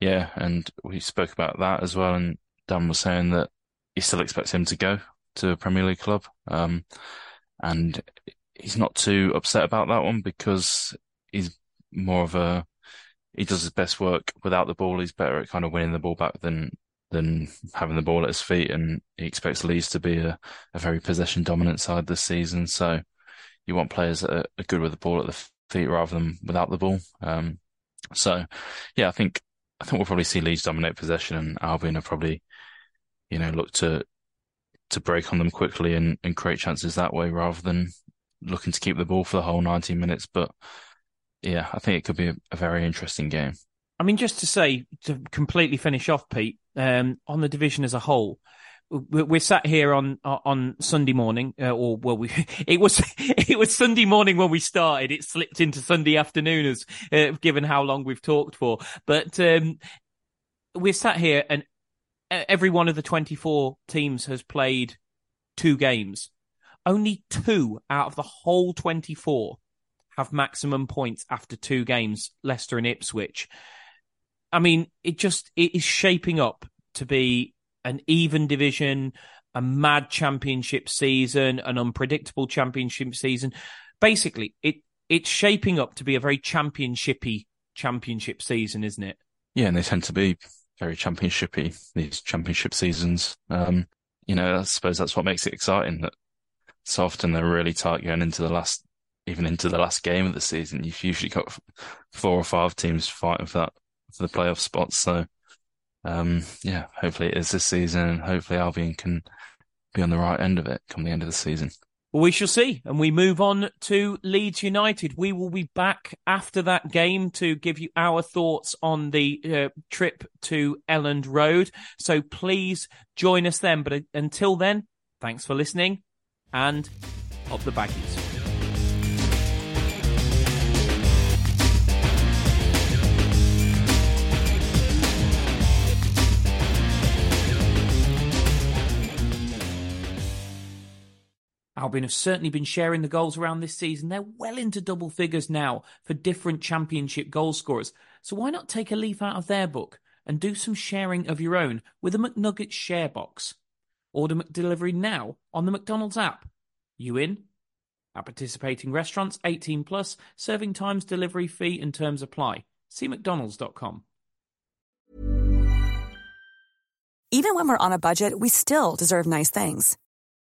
Yeah, and we spoke about that as well, and Dan was saying that he still expects him to go to a Premier League club, um, and he's not too upset about that one because he's more of a he does his best work without the ball. He's better at kind of winning the ball back than than having the ball at his feet, and he expects Leeds to be a, a very possession dominant side this season. So you want players that are, are good with the ball at the feet rather than without the ball. Um, so yeah, I think I think we'll probably see Leeds dominate possession, and Albion will probably you know look to to break on them quickly and, and create chances that way rather than looking to keep the ball for the whole 90 minutes. But yeah, I think it could be a, very interesting game. I mean, just to say, to completely finish off, Pete, um, on the division as a whole, we're sat here on on Sunday morning, uh, or well, we [laughs] it was [laughs] it was Sunday morning when we started. It slipped into Sunday afternoon, as uh, given how long we've talked for. But um, we're sat here, and every one of the twenty four teams has played two games. Only two out of the whole twenty four have maximum points after two games. Leicester and Ipswich. I mean, it just it is shaping up to be an even division, a mad championship season, an unpredictable championship season. Basically, it it's shaping up to be a very championshipy championship season, isn't it? Yeah, and they tend to be very championshipy these championship seasons. Um, you know, I suppose that's what makes it exciting. That so often they're really tight going into the last, even into the last game of the season. You've usually got four or five teams fighting for that for the playoff spots. So um, yeah, hopefully it is this season, and hopefully Albion can be on the right end of it come the end of the season. Well, we shall see. And we move on to Leeds United. We will be back after that game to give you our thoughts on the uh, trip to Elland Road. So please join us then. But uh, until then, thanks for listening and up the baggies. Albion have certainly been sharing the goals around this season. They're well into double figures now for different championship goal scorers. So why not take a leaf out of their book and do some sharing of your own with a McNuggets share box? Order McDelivery now on the McDonald's app. You in? At participating restaurants, 18 plus, serving times, delivery fee and terms apply. See mcdonalds.com. Even when we're on a budget, we still deserve nice things.